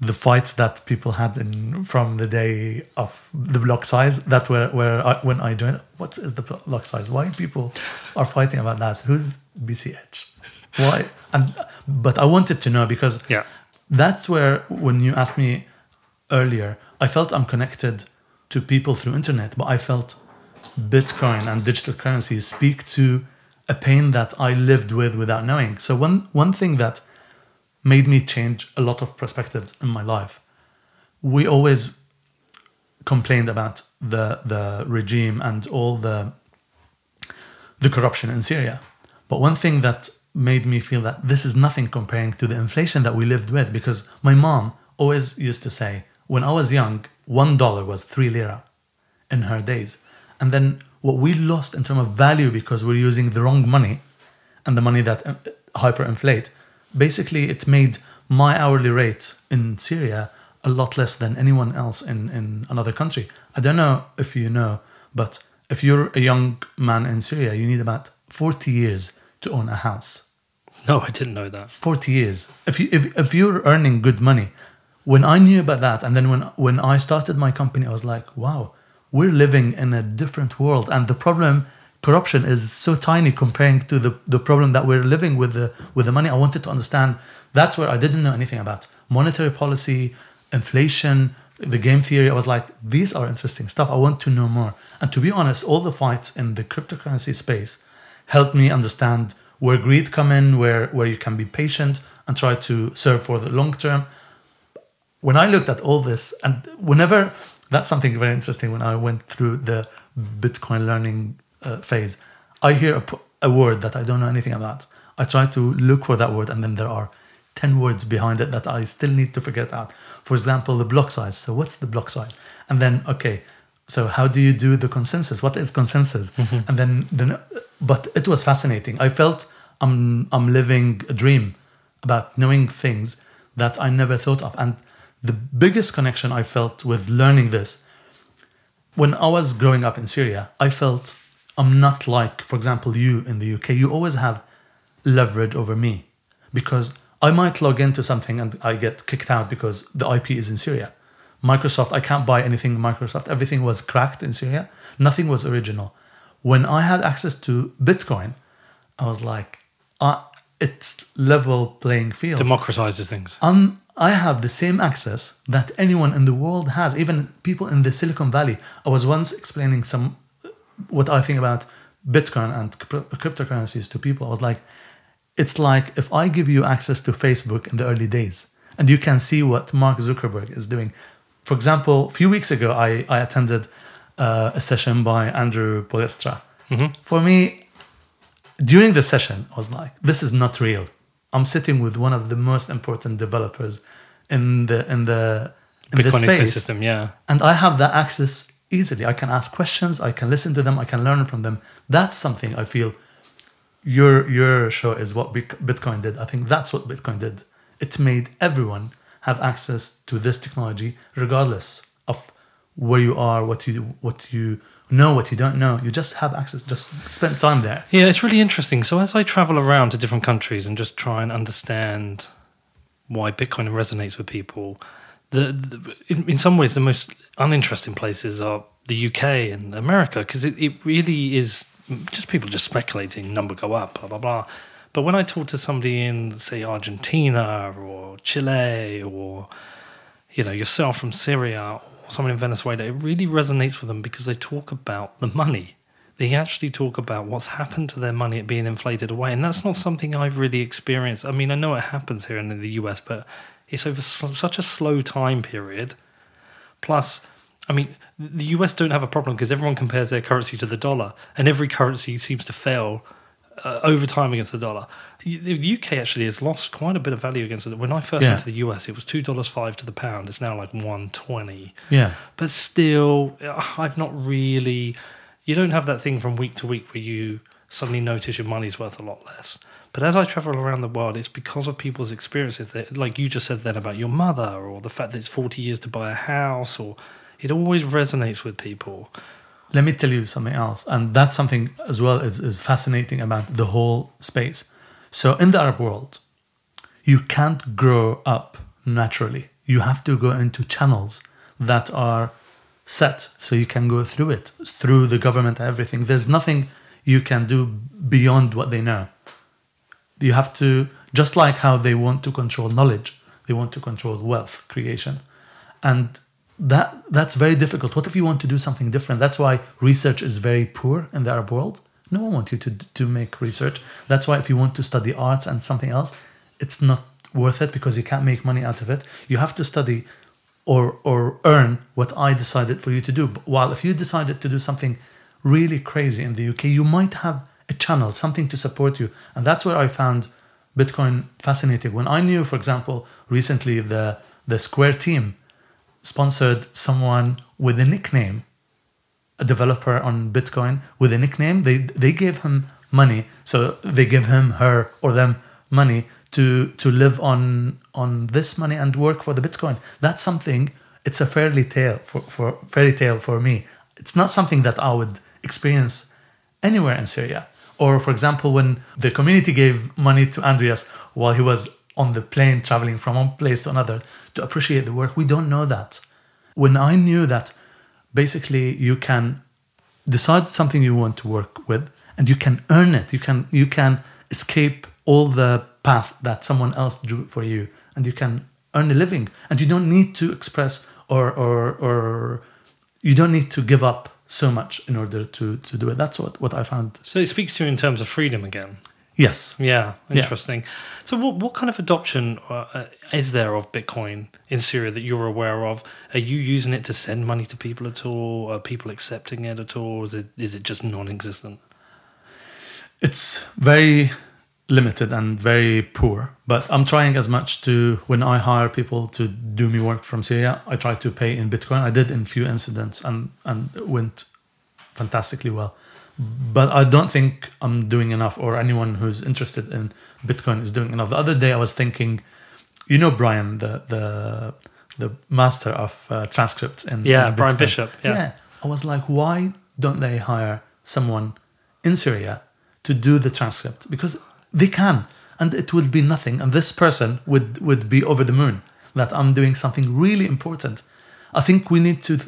the fights that people had in from the day of the block size that were where I, uh, when I joined what is the block size? Why people are fighting about that? Who's BCH why and but I wanted to know because Yeah. that's where when you asked me earlier I felt I'm connected to people through internet but I felt Bitcoin and digital currencies speak to a pain that I lived with without knowing. So one one thing that made me change a lot of perspectives in my life. We always complained about the the regime and all the the corruption in Syria. But one thing that made me feel that this is nothing comparing to the inflation that we lived with because my mom always used to say when I was young, one dollar was three lira in her days. And then what we lost in terms of value because we're using the wrong money and the money that uh, hyperinflate, basically it made my hourly rate in Syria a lot less than anyone else in, in another country. I don't know if you know, but if you're a young man in Syria, you need about 40 years to own a house. No, I didn't know that. 40 years. If you if, if you're earning good money, when I knew about that, and then when when I started my company, I was like, wow, we're living in a different world, and the problem, corruption, is so tiny comparing to the the problem that we're living with the with the money. I wanted to understand. That's where I didn't know anything about monetary policy, inflation, the game theory. I was like, these are interesting stuff. I want to know more. And to be honest, all the fights in the cryptocurrency space helped me understand where greed come in, where where you can be patient and try to serve for the long term. When I looked at all this, and whenever that's something very interesting. When I went through the Bitcoin learning uh, phase, I hear a word that I don't know anything about. I try to look for that word, and then there are 10 words behind it that I still need to figure it out. For example, the block size. So what's the block size? And then, okay, so how do you do the consensus? What is consensus? And then, then, but it was fascinating. I felt I'm, I'm living a dream about knowing things that I never thought of. And the biggest connection I felt with learning this when I was growing up in Syria, I felt I'm not like, for example, you in the UK. You always have leverage over me because I might log into something and I get kicked out because the IP is in Syria. Microsoft, I can't buy anything in Microsoft. Everything was cracked in Syria. Nothing was original. When I had access to Bitcoin, I was like, uh, it's level playing field. Democratizes things. Um, I have the same access that anyone in the world has, even people in the Silicon Valley. I was once explaining some what I think about Bitcoin and crypto- cryptocurrencies to people. I was like, it's like if I give you access to Facebook in the early days, and you can see what Mark Zuckerberg is doing. For example, a few weeks ago, I, I attended uh, a session by Andrew Poelstra. For me, during the session, I was like, this is not real. I'm sitting with one of the most important developers in the in the in the Bitcoin space ecosystem, yeah. and I have that access easily. I can ask questions, I can listen to them, I can learn from them. That's something I feel your your show is what Bitcoin did. I think that's what Bitcoin did. It made everyone have access to this technology, regardless of where you are, what you what you know, what you don't know. You just have access. Just spend time there. Yeah, it's really interesting. So as I travel around to different countries and just try and understand why Bitcoin resonates with people, the, the in, in some ways the most uninteresting places are the UK and America because it, it really is just people just speculating number go up blah blah blah. But when I talk to somebody in say Argentina or Chile or you know yourself from Syria or someone in Venezuela, it really resonates with them because they talk about the money. They actually talk about what's happened to their money being inflated away, and that's not something I've really experienced. I mean, I know it happens here in the US, but it's over such a slow time period. Plus, I mean, the US don't have a problem because everyone compares their currency to the dollar, and every currency seems to fail uh, over time against the dollar. The UK actually has lost quite a bit of value against it. When I first Yeah. went to the US, it was two dollars five to the pound. It's now like one twenty. Yeah. But still, uh, I've not really. You don't have that thing from week to week where you suddenly notice your money's worth a lot less. But as I travel around the world, it's because of people's experiences that, like you just said then about your mother, or the fact that it's 40 years to buy a house, or it always resonates with people. let me tell you something else and that's something as well is, is fascinating about the whole space. So in the arab world you can't grow up naturally. You have to go into channels that are set so you can go through it through the government everything. There's nothing you can do beyond what they know you have to just like how they want to control knowledge they want to control wealth creation. And that that's very difficult. What if you want to do something different? That's why research is very poor in the arab world. No one wants you to to make research. That's why if you want to study arts and something else it's not worth it because you can't make money out of it. You have to study or or earn what i decided for you to do. While if you decided to do something really crazy in the uk you might have a channel something to support you. And that's where i found bitcoin fascinating. When i knew for example recently the the square team sponsored someone with a nickname a developer on bitcoin with a nickname they they gave him money. So they give him her or them money to to live on on this money and work for the bitcoin. That's something it's a fairy tale for, for fairy tale for me. It's not something that i would experience anywhere in syria or for example when the community gave money to andreas while he was on the plane traveling from one place to another to appreciate the work we don't know that. When i knew that basically you can decide something you want to work with and you can earn it. You can you can escape all the path that someone else drew for you and you can earn a living. And you don't need to express or or or you don't need to give up so much in order to to do it that's what what i found So it speaks to you in terms of freedom again. yes Yeah, Yeah. interesting. So, what what kind of adoption uh, uh, is there of Bitcoin in Syria that you're aware of? Are you using it to send money to people at all? Are people accepting it at all? Is it is it just non-existent? it's very limited and very poor. But I'm trying as much to when I hire people to do me work from Syria, I try to pay in Bitcoin. I did in few incidents and and it went fantastically well. But I don't think I'm doing enough, or anyone who's interested in Bitcoin is doing enough. The other day I was thinking, you know, Bryan, the the the master of uh, transcripts in Yeah, in Bryan. Bishop, yeah. I was like, why don't they hire someone in Syria to do the transcript? Because they can, and it would be nothing. And this person would would be over the moon that I'm doing something really important. I think we need to,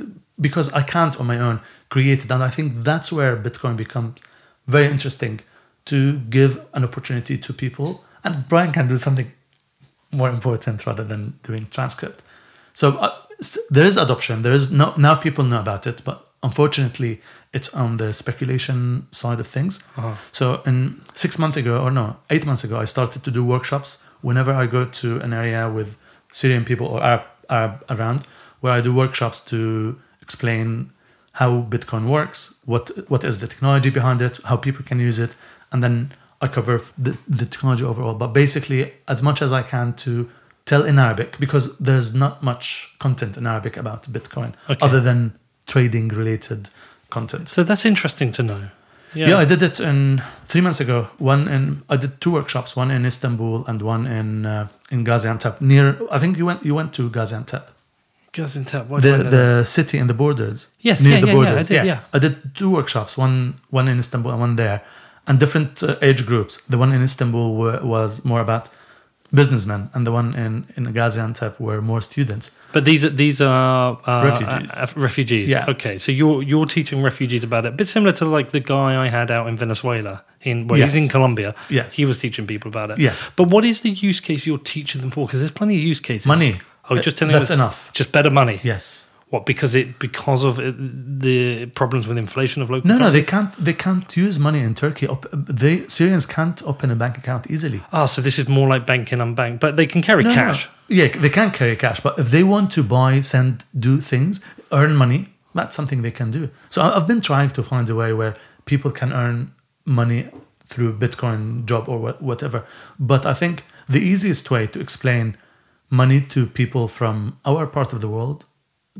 because I can't on my own create it, and I think that's where Bitcoin becomes very interesting to give an opportunity to people. And Bryan can do something more important rather than doing transcript. So uh, there is adoption. There is no now people know about it, but unfortunately, it's on the speculation side of things. Uh-huh. So in six months ago, or no, eight months ago, I started to do workshops whenever I go to an area with Syrian people or Arab, Arab around, where I do workshops to explain how Bitcoin works, what what is the technology behind it, how people can use it, and then I cover the, the technology overall. But basically, as much as I can to tell in Arabic, because there's not much content in Arabic about Bitcoin Okay. other than trading related content. So that's interesting to know. Yeah. I did it in three months ago. One in I did two workshops, one in Istanbul and one in uh, in Gaziantep. Near, I think you went you went to Gaziantep, Gaziantep. Do I the that? the city in the borders. Yes, near yeah, the yeah, yeah, I borders. did, yeah. I did two workshops, one one in Istanbul and one there, and different uh, age groups. The one in Istanbul wa- was more about businessmen, and the one in in Gaziantep were more students. But these are these are uh, Refugees. uh, uh, refugees. Yeah. Okay. So you're you're teaching refugees about it. A bit similar to like the guy I had out in Venezuela. In well, he's in Colombia. Yes. He was teaching people about it. Yes. But what is the use case you're teaching them for? Because there's plenty of use cases. Money. Oh, just telling that's enough. just better money. Yes. What? Because it because of it, the problems with inflation of local. No, no, they can't. They can't use money in Turkey. They Syrians can't open a bank account easily. Ah, so this is more like banking unbanked, but they can carry No, no. cash. Yeah, they can carry cash, but if they want to buy, send, do things, earn money, that's something they can do. So I've been trying to find a way where people can earn money through Bitcoin job or whatever. But I think the easiest way to explain money to people from our part of the world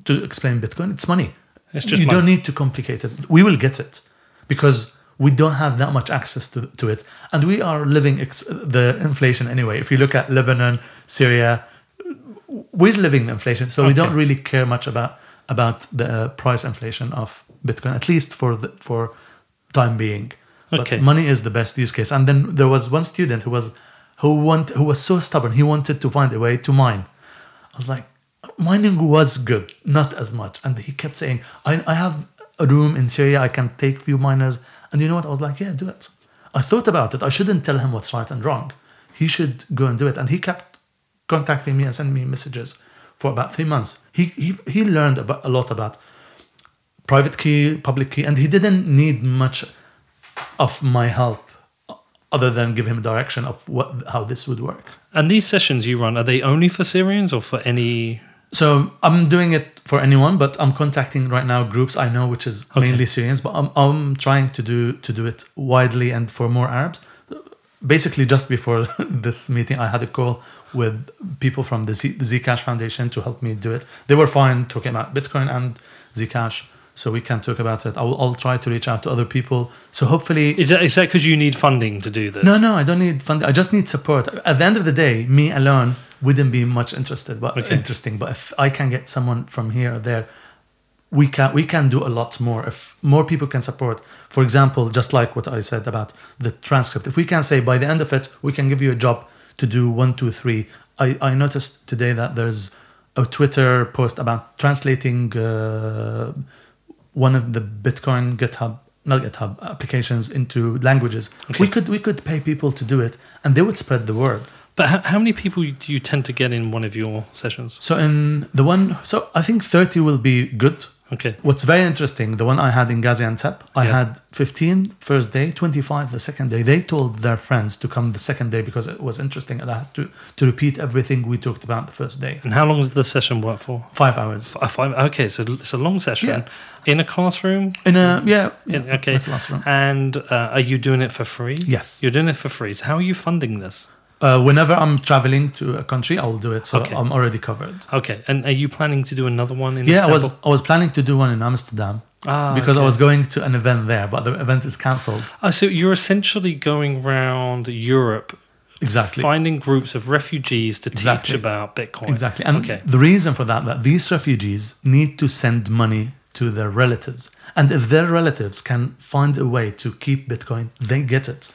to explain Bitcoin, it's money. It's just you money. don't need to complicate it. We will get it because we don't have that much access to, to it, and we are living ex- the inflation anyway. If you look at Lebanon, Syria, we're living the inflation, so we don't really care much about about the uh, price inflation of Bitcoin, at least for the, for time being. But Okay. money is the best use case. And then there was one student who was who want who was so stubborn. He wanted to find a way to mine. I was like, mining was good, not as much. And he kept saying, I, I have a room in Syria, I can take few miners. And you know what? I was like, yeah, do it. I thought about it. I shouldn't tell him what's right and wrong. He should go and do it. And he kept contacting me and sending me messages for about three months. He he, he learned about, a lot about private key, public key, and he didn't need much of my help other than give him direction of what how this would work. And these sessions you run are they only for Syrians or for any? So I'm doing it for anyone, but I'm contacting right now groups I know, which is Okay. mainly Syrians. But I'm, I'm trying to do to do it widely and for more Arabs. Basically, just before this meeting, I had a call with people from the, Z, the Zcash Foundation to help me do it. They were fine talking about Bitcoin and Zcash, so we can talk about it. I will, I'll try to reach out to other people. So hopefully, Is that is that because you need funding to do this? no, no, I don't need funding. I just need support. At the end of the day, me alone wouldn't be much interested, but Okay. interesting. But if I can get someone from here or there, we can we can do a lot more. If more people can support, for example, just like what I said about the transcript, if we can say by the end of it, we can give you a job to do one, two, three. I, I noticed today that there's a Twitter post about translating uh, one of the Bitcoin GitHub, not GitHub applications into languages. Okay. We could we could pay people to do it, and they would spread the word. But how, how many people do you tend to get in one of your sessions? So in the one, so I think thirty will be good. Okay. What's very interesting, the one I had in Gaziantep, I Yeah. had 15 first day, 25 the second day. They told their friends to come the second day because it was interesting and I had to, to repeat everything we talked about the first day. And how long does the session work for? Five hours. F- Five. Okay, so it's a long session Yeah. in a classroom. In a, yeah, In, yeah, okay. in a classroom. And uh, are you doing it for free? Yes. You're doing it for free. So how are you funding this? Uh, whenever I'm traveling to a country, I will do it. So Okay. I'm already covered. Okay. And are you planning to do another one in Yeah, I was I was planning to do one in Amsterdam Ah, because I was going to an event there, but the event is cancelled. Oh, so you're essentially going around Europe, Exactly. finding groups of refugees to teach Exactly. about Bitcoin. Exactly. And Okay. the reason for that, that these refugees need to send money to their relatives. And if their relatives can find a way to keep Bitcoin, they get it.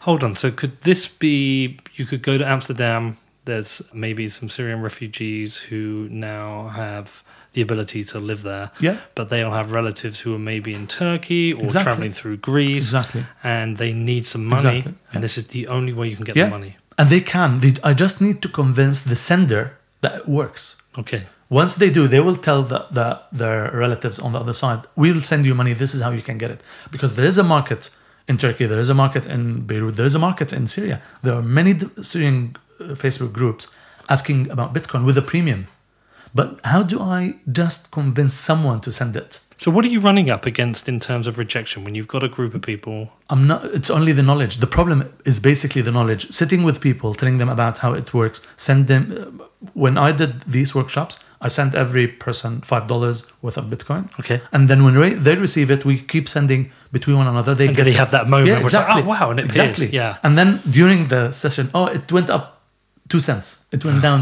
Hold on. So could this be? You could go to Amsterdam. There's maybe some Syrian refugees who now have the ability to live there, Yeah, but they'll have relatives who are maybe in Turkey or Exactly. traveling through Greece, exactly. and they need some money. Exactly, yeah. And this is the only way you can get Yeah. the money. And they can. They, I just need to convince the sender that it works. Okay. Once they do, they will tell the, the, their relatives on the other side, we will send you money. This is how you can get it. Because there is a market in Turkey, there is a market in Beirut, there is a market in Syria. There are many Syrian uh, Facebook groups asking about Bitcoin with a premium. But how do I just convince someone to send it? So what are you running up against in terms of rejection when you've got a group of people? I'm not. It's only the knowledge. The problem is basically the knowledge. Sitting with people, telling them about how it works. Send them. uh, When I did these workshops, I sent every person five dollars worth of Bitcoin, Okay. and then when re- they receive it, we keep sending between one another. They And get they have that moment Yeah, where it's like, exactly. oh, wow, and it exactly. appears. Yeah. And then during the session, oh, it went up two cents. It went down.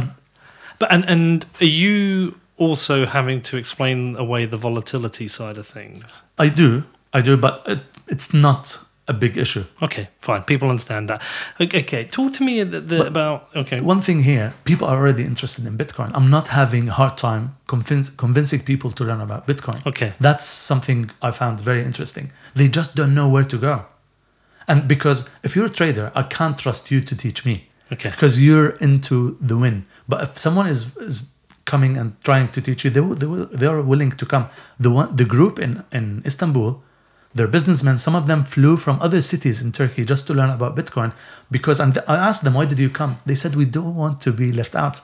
But and and are you also having to explain away the volatility side of things? I do, I do, but it, it's not a big issue. Okay, fine. People understand that. Okay, okay. talk to me the, the, about okay. One thing here, people are already interested in Bitcoin. I'm not having a hard time convince, convincing people to learn about Bitcoin. Okay. That's something I found very interesting. They just don't know where to go. And because if you're a trader, I can't trust you to teach me Okay. because you're into the win. But if someone is, is coming and trying to teach you, they, they, will, they are willing to come. The, one, the group in, in Istanbul, they're businessmen. Some of them flew from other cities in Turkey just to learn about Bitcoin because and I asked them, why did you come? They said, we don't want to be left out.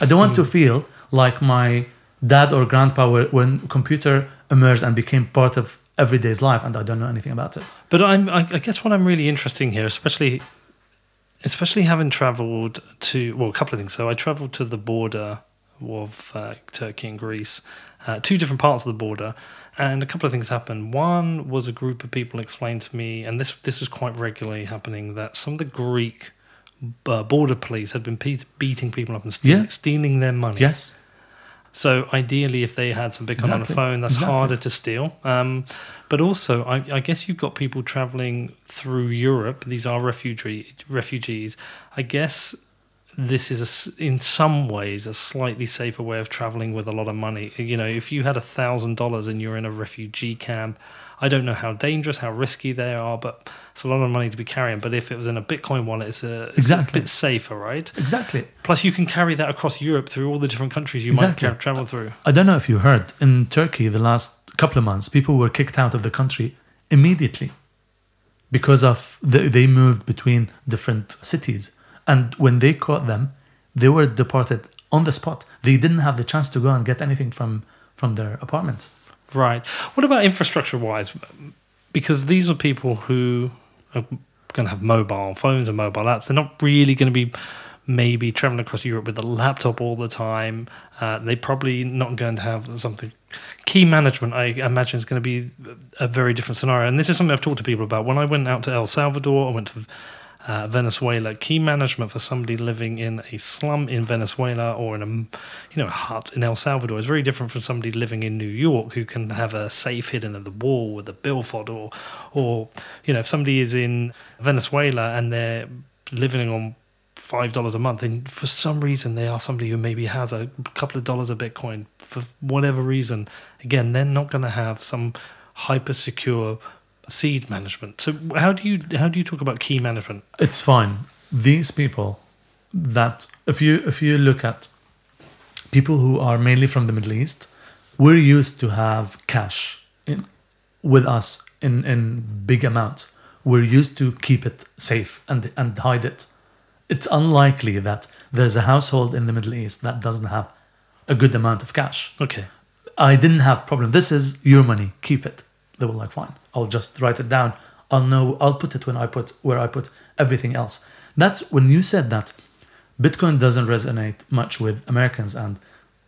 I don't want to hmm. feel like my dad or grandpa were, when computer emerged and became part of everyday's life and I don't know anything about it. But I'm, I, I guess what I'm really interested in here, especially, especially having travelled to well, a couple of things. So I travelled to the border of uh, Turkey and Greece, uh, two different parts of the border, and a couple of things happened. One was a group of people explained to me, and this this was quite regularly happening, that some of the Greek uh, border police had been pe- beating people up and stealing, Yeah. stealing their money. Yes. So ideally, if they had some Bitcoin on the phone, that's Exactly. harder to steal. Um, but also, I, I guess you've got people traveling through Europe. These are refugee refugees. I guess this is a in some ways a slightly safer way of traveling with a lot of money. You know, if you had a thousand dollars and you're in a refugee camp, I don't know how dangerous, how risky they are, but it's a lot of money to be carrying. But if it was in a Bitcoin wallet, it's a, it's Exactly. a bit safer, right? Exactly. Plus, you can carry that across Europe through all the different countries you Exactly. might tra- travel through. I don't know if you heard in Turkey the last couple of months, people were kicked out of the country immediately because of the, they moved between different cities, and when they caught them, they were deported on the spot. They didn't have the chance to go and get anything from from their apartments. Right. What about infrastructure wise? Because these are people who are going to have mobile phones and mobile apps. They're not really going to be maybe traveling across Europe with a laptop all the time. Uh, they're probably not going to have something. Key management, I imagine, is going to be a very different scenario. And this is something I've talked to people about. When I went out to El Salvador, I went to uh, Venezuela. Key management for somebody living in a slum in Venezuela or in a you know a hut in El Salvador is very different from somebody living in New York who can have a safe hidden in the wall with a billfold or or you know if somebody is in Venezuela and they're living on five dollars a month and for some reason they are somebody who maybe has a couple of dollars of Bitcoin for whatever reason again they're not going to have some hyper secure seed management so how do you how do you talk about key management It's fine. These people that if you if you look at people who are mainly from the Middle East, we're used to have cash in, with us in, in big amounts. We're used to keep it safe and, and hide it. It's unlikely that there's a household in the Middle East that doesn't have a good amount of cash. Okay. I didn't have problem. This is your money. Keep it. They were like, fine. I'll just write it down. I'll know. I'll put it when I put where I put everything else. That's when you said that Bitcoin doesn't resonate much with Americans and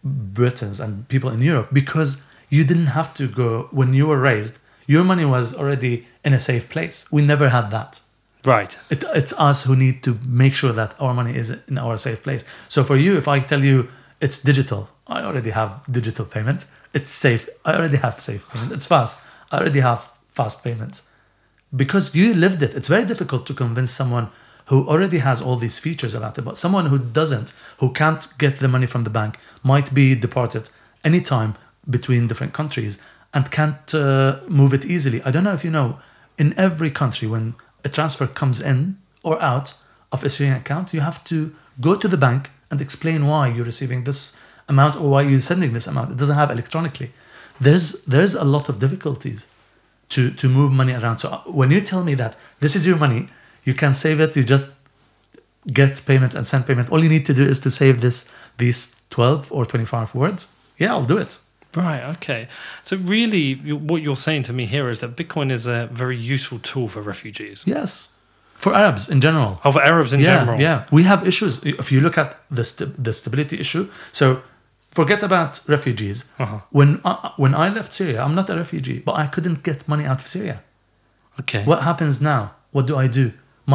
Britons and people in Europe because you didn't have to go when you were raised. Your money was already in a safe place. We never had that. Right. It, it's us who need to make sure that our money is in our safe place. So for you, if I tell you it's digital, I already have digital payment. It's safe. I already have safe payment. It's fast. I already have fast payments. Because you lived it. It's very difficult to convince someone who already has all these features about it, but someone who doesn't, who can't get the money from the bank, might be deported anytime between different countries and can't uh, move it easily. I don't know if you know, in every country, when a transfer comes in or out of a Syrian account, you have to go to the bank and explain why you're receiving this amount or why you're sending this amount. It doesn't have electronically. There's there's a lot of difficulties to to move money around. So uh, when you tell me that this is your money, you can save it. You just get payment and send payment. All you need to do is to save this these twelve or twenty five words. Yeah, I'll do it. Right. Okay. So really, you- what you're saying to me here is that Bitcoin is a very useful tool for refugees. Yes, for Arabs in general. Oh, for Arabs in yeah, general. Yeah, we have issues. If you look at the st- the stability issue, so forget about refugees. Uh-huh. When I, when I left Syria, I'm not a refugee, but I couldn't get money out of Syria. Okay. What happens now? What do I do?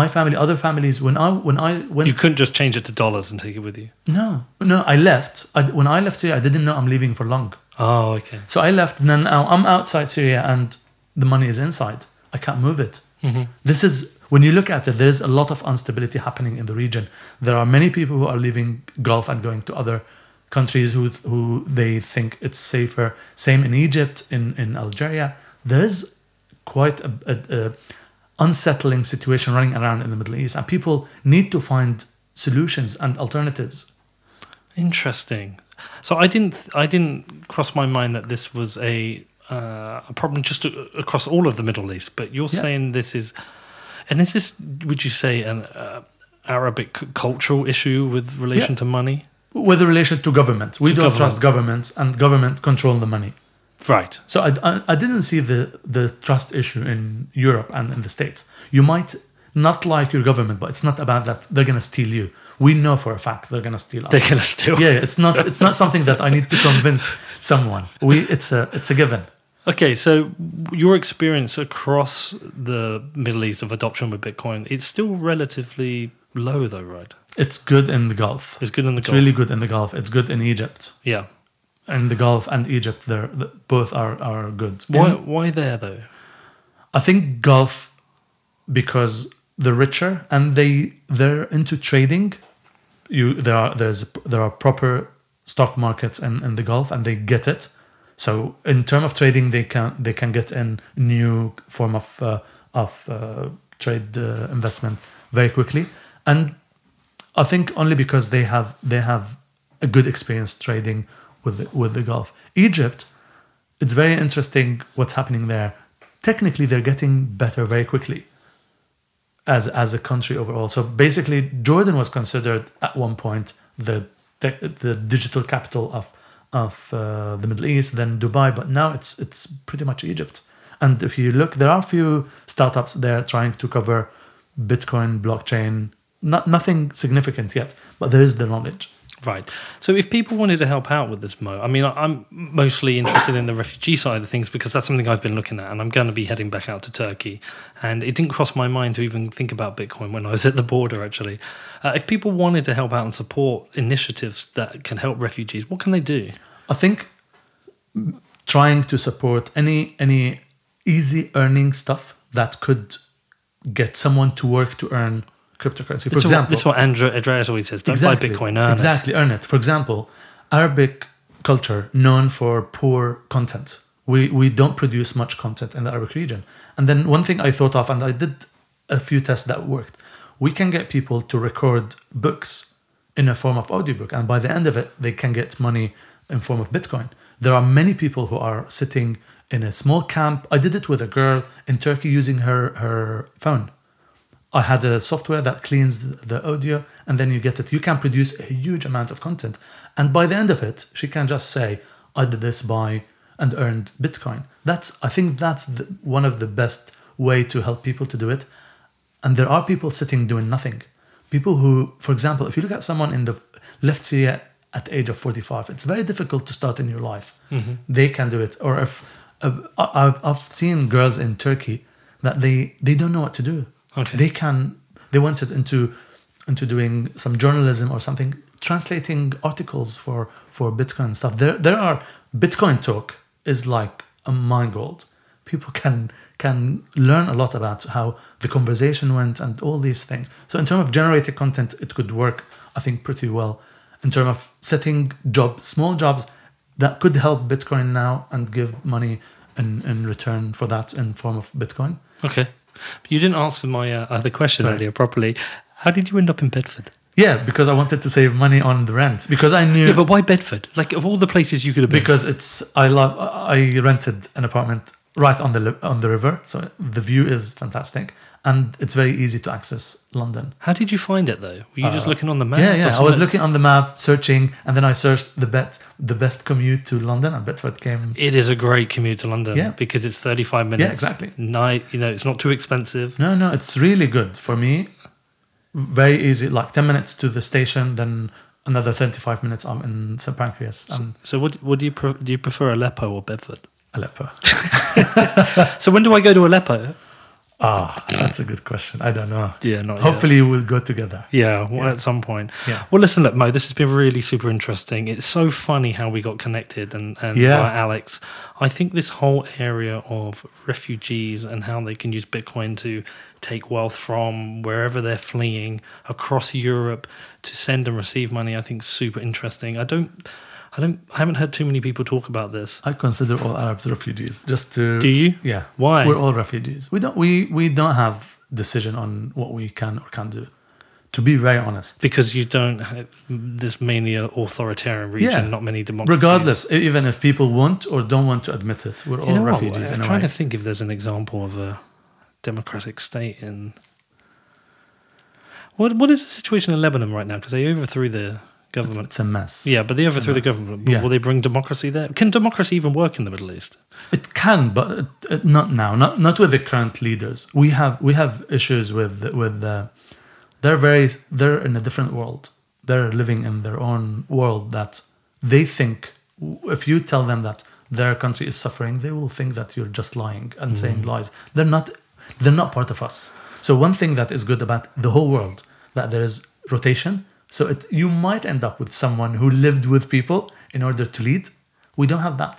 My family, other families. When I when I went, You couldn't just change it to dollars and take it with you. no, no, I left. I, when I left Syria, I didn't know I'm leaving for long. Oh, okay. So I left, and then now I'm outside Syria, and the money is inside. I can't move it. This is when you look at it. There's a lot of instability happening in the region. There are many people who are leaving Gulf and going to other countries who who they think it's safer. Same in Egypt, in in Algeria. There's quite a, a, a unsettling situation running around in the Middle East, and people need to find solutions and alternatives. Interesting. So I didn't I didn't cross my mind that this was a uh, a problem just a- across all of the Middle East. But you're Yeah. saying this is, and is this would you say an uh, Arabic cultural issue with relation Yeah. to money? With relation to government, we To don't government. trust government, and government control the money. Right. So I, I, I didn't see the, the trust issue in Europe and in the States. You might not like your government, but it's not about that they're gonna steal you. We know for a fact they're gonna steal us. They're gonna steal. Yeah, it's not it's not something that I need to convince someone. We it's a it's a given. Okay, so your experience across the Middle East of adoption with Bitcoin, it's still relatively low, though, right? It's good in the Gulf. It's good in the It's Gulf. really good in the Gulf. It's good in Egypt. yeah. In the Gulf and Egypt, they're the- both are are good. Why? In- Why there though? I think Gulf because they're richer and they they're into trading. You there are there's there are proper stock markets in, in the Gulf and they get it. So in term of trading, they can they can get in new form of uh, of uh, trade uh, investment very quickly, and I think only because they have they have a good experience trading with the, with the Gulf. Egypt, it's very interesting what's happening there. Technically, they're getting better very quickly as as a country overall. So basically, Jordan was considered at one point the the digital capital of of uh, the Middle East, then Dubai, but now it's it's pretty much Egypt. And if you look, there are a few startups there trying to cover Bitcoin, blockchain. Not nothing significant yet, but there is the knowledge. Right. So if people wanted to help out with this, Moe, I mean, I'm mostly interested in the refugee side of things because that's something I've been looking at, and I'm going to be heading back out to Turkey. And it didn't cross my mind to even think about Bitcoin when I was at the border. Actually, uh, if people wanted to help out and support initiatives that can help refugees, what can they do? I think trying to support any any easy earning stuff that could get someone to work to earn cryptocurrency. For example, that's what Andrea Andreas always says: don't buy Bitcoin, earn it. exactly, earn it. For example, Arabic culture known for poor content. We we don't produce much content in the Arabic region. And then one thing I thought of, and I did a few tests that worked. We can get people to record books in a form of audiobook, and by the end of it, they can get money in form of Bitcoin. There are many people who are sitting in a small camp. I did it with a girl in Turkey using her her phone. I had a software that cleans the audio and then you get it. You can produce a huge amount of content. And by the end of it, she can just say, I did this by and earned Bitcoin. That's I think that's the, one of the best way to help people to do it. And there are people sitting doing nothing. People who, for example, if you look at someone in the left Syria at the age of 45, it's very difficult to start a new life. They can do it. Or if uh, I've, I've seen girls in Turkey that they, they don't know what to do. Okay. They can, they wanted into, into doing some journalism or something, translating articles for, for Bitcoin and stuff. There, there are, Bitcoin talk is like a mind gold. People can can learn a lot about how the conversation went and all these things. So in terms of generated content, it could work, I think, pretty well. In terms of setting jobs, small jobs that could help Bitcoin now and give money in, in return for that in form of Bitcoin. Okay. But you didn't answer my uh, other question Sorry. earlier properly. How did you end up in Bedford? Yeah, because I wanted to save money on the rent because I knew Yeah, but why Bedford? Like, of all the places you could have been. because it's I love I rented an apartment right on the on the river, so the view is fantastic and it's very easy to access London. How did you find it, though? Were you just looking on the map? Uh, Yeah, yeah. I was looking on the map, searching, and then I searched the bet the best commute to London, and Bedford came. It is a great commute to London Yeah. because it's 35 minutes. Yeah, exactly. Night, you know, it's not too expensive. No, no, it's really good for me. Very easy, like ten minutes to the station, then another thirty-five minutes. I'm in St Pancras and So, what, what do you pre- do? You prefer Aleppo or Bedford? Aleppo. So, when do I go to Aleppo? Ah, that's a good question. I don't know. Yeah, not yet. Hopefully, we'll go together. Yeah, well, Yeah. at some point. Yeah. Well, listen, look, Moe, this has been really super interesting. It's so funny how we got connected and, and Yeah. Alex. I think this whole area of refugees and how they can use Bitcoin to take wealth from wherever they're fleeing across Europe to send and receive money, I think is super interesting. I don't, I don't, I haven't heard too many people talk about this. I consider all Arabs refugees. Just to Do you? Yeah. Why? We're all refugees. We don't. We we don't have decision on what we can or can't do. To be very honest. Because you don't, have, this mainly an authoritarian region, Yeah. not many democracies. Regardless, even if people want or don't want to admit it, we're all You what? refugees I'm trying way. to think if there's an example of a democratic state in. What What is the situation in Lebanon right now? Because they overthrew the government. It's a mess. Yeah, but they overthrew the government. Yeah. Will they bring democracy there? Can democracy even work in the Middle East? It can, but it, not now. Not not with the current leaders. We have we have issues with with the. They're very. They're in a different world. They're living in their own world that they think. If you tell them that their country is suffering, they will think that you're just lying and mm. saying lies. They're not. They're not part of us. So one thing that is good about the whole world that there is rotation. So it, you might end up with someone who lived with people in order to lead. We don't have that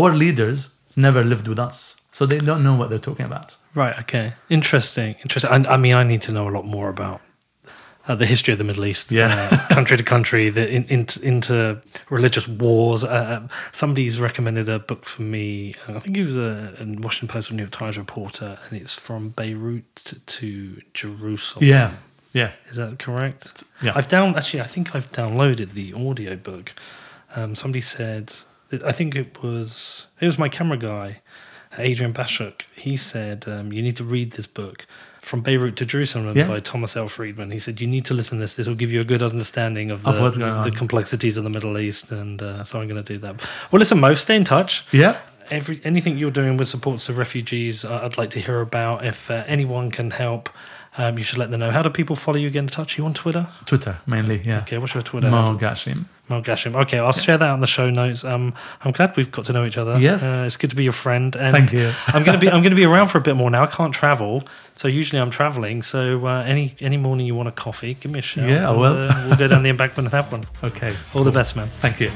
our leaders never lived with us so they don't know what they're talking about Right. Okay. Interesting. Interesting. I, I mean, I need to know a lot more about uh, the history of the Middle East, Yeah. uh, country to country, the in, in, into religious wars. Uh, somebody's recommended a book for me. uh, I think it was a, a Washington Post or New York Times reporter, and it's from Beirut to Jerusalem. yeah yeah Is that correct? yeah. I've down actually. I think I've downloaded the audio book. Um, somebody said, I think it was it was my camera guy, Adrian Bashuk. He said um, you need to read this book from Beirut to Jerusalem Yeah. by Thomas L. Friedman. He said you need to listen to this. This will give you a good understanding of the, Of the on. complexities of the Middle East. And uh, so I'm going to do that. Well, listen, Moe, stay in touch yeah every anything you're doing with supports of refugees, uh, I'd like to hear about. If uh, anyone can help, um, you should let them know. How do people follow you? Get in touch. you on Twitter? twitter mainly yeah Okay, what's your Twitter? handle? Ghashim Moe Ghashim. Okay, I'll share that on the show notes. Um, I'm glad we've got to know each other. Yes. uh, it's good to be your friend. And Thank you. I'm gonna be I'm gonna be around for a bit more now. I can't travel, so usually I'm traveling. So uh, any any morning you want a coffee, give me a shout. Yeah, I and. Uh, we'll go down the embankment and have one. okay All the best, man. thank you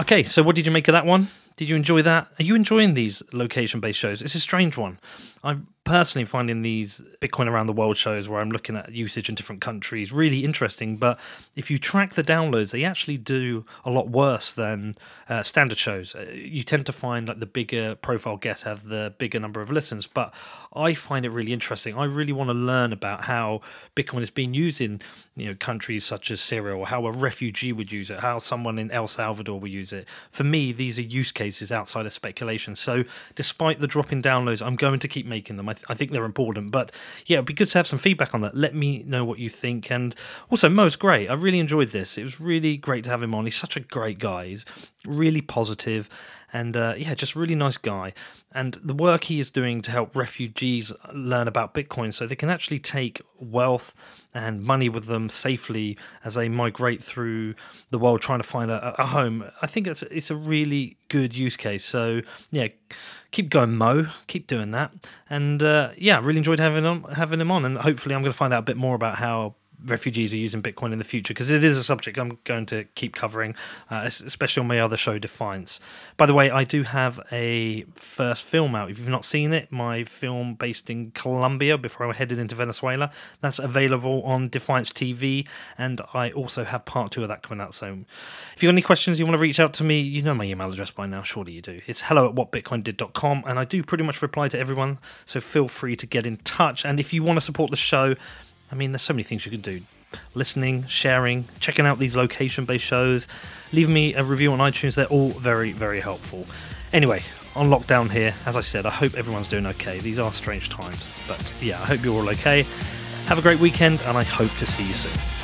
Okay, so what did you make of that one? Did you enjoy that? Are you enjoying these location based shows? It's a strange one. I personally finding these Bitcoin around the world shows where I'm looking at usage in different countries really interesting. But if you track the downloads, they actually do a lot worse than uh, standard shows. Uh, you tend to find like the bigger profile guests have the bigger number of listens. But I find it really interesting. I really want to learn about how Bitcoin is being used in you know countries such as Syria or how a refugee would use it, how someone in El Salvador would use it. For me, these are use cases outside of speculation. So despite the drop in downloads, I'm going to keep making them. I, th- I think they're important. But yeah, it'd be good to have some feedback on that. Let me know what you think. And also, Moe's great. I really enjoyed this. It was really great to have him on. He's such a great guy. He's really positive and uh, yeah, just really nice guy. And the work he is doing to help refugees learn about Bitcoin so they can actually take wealth and money with them safely as they migrate through the world trying to find a, a home. I think it's it's a really good use case. So yeah, keep going, Moe. Keep doing that. And uh, yeah, really enjoyed having him having him on. And hopefully, I'm going to find out a bit more about how refugees are using Bitcoin in the future because it is a subject I'm going to keep covering, uh, especially on my other show, Defiance. By the way, I do have a first film out. If you've not seen it, my film based in Colombia before I headed into Venezuela, that's available on Defiance TV, and I also have part two of that coming out soon. If you've got any questions, you want to reach out to me, you know my email address by now, surely you do. It's hello at whatbitcoindid.com, and I do pretty much reply to everyone, so feel free to get in touch. And if you want to support the show, I mean, there's so many things you can do. Listening, sharing, checking out these location based shows, leaving me a review on iTunes. They're all very, very helpful. Anyway, on lockdown here, as I said, I hope everyone's doing okay. These are strange times. But yeah, I hope you're all okay. Have a great weekend, and I hope to see you soon.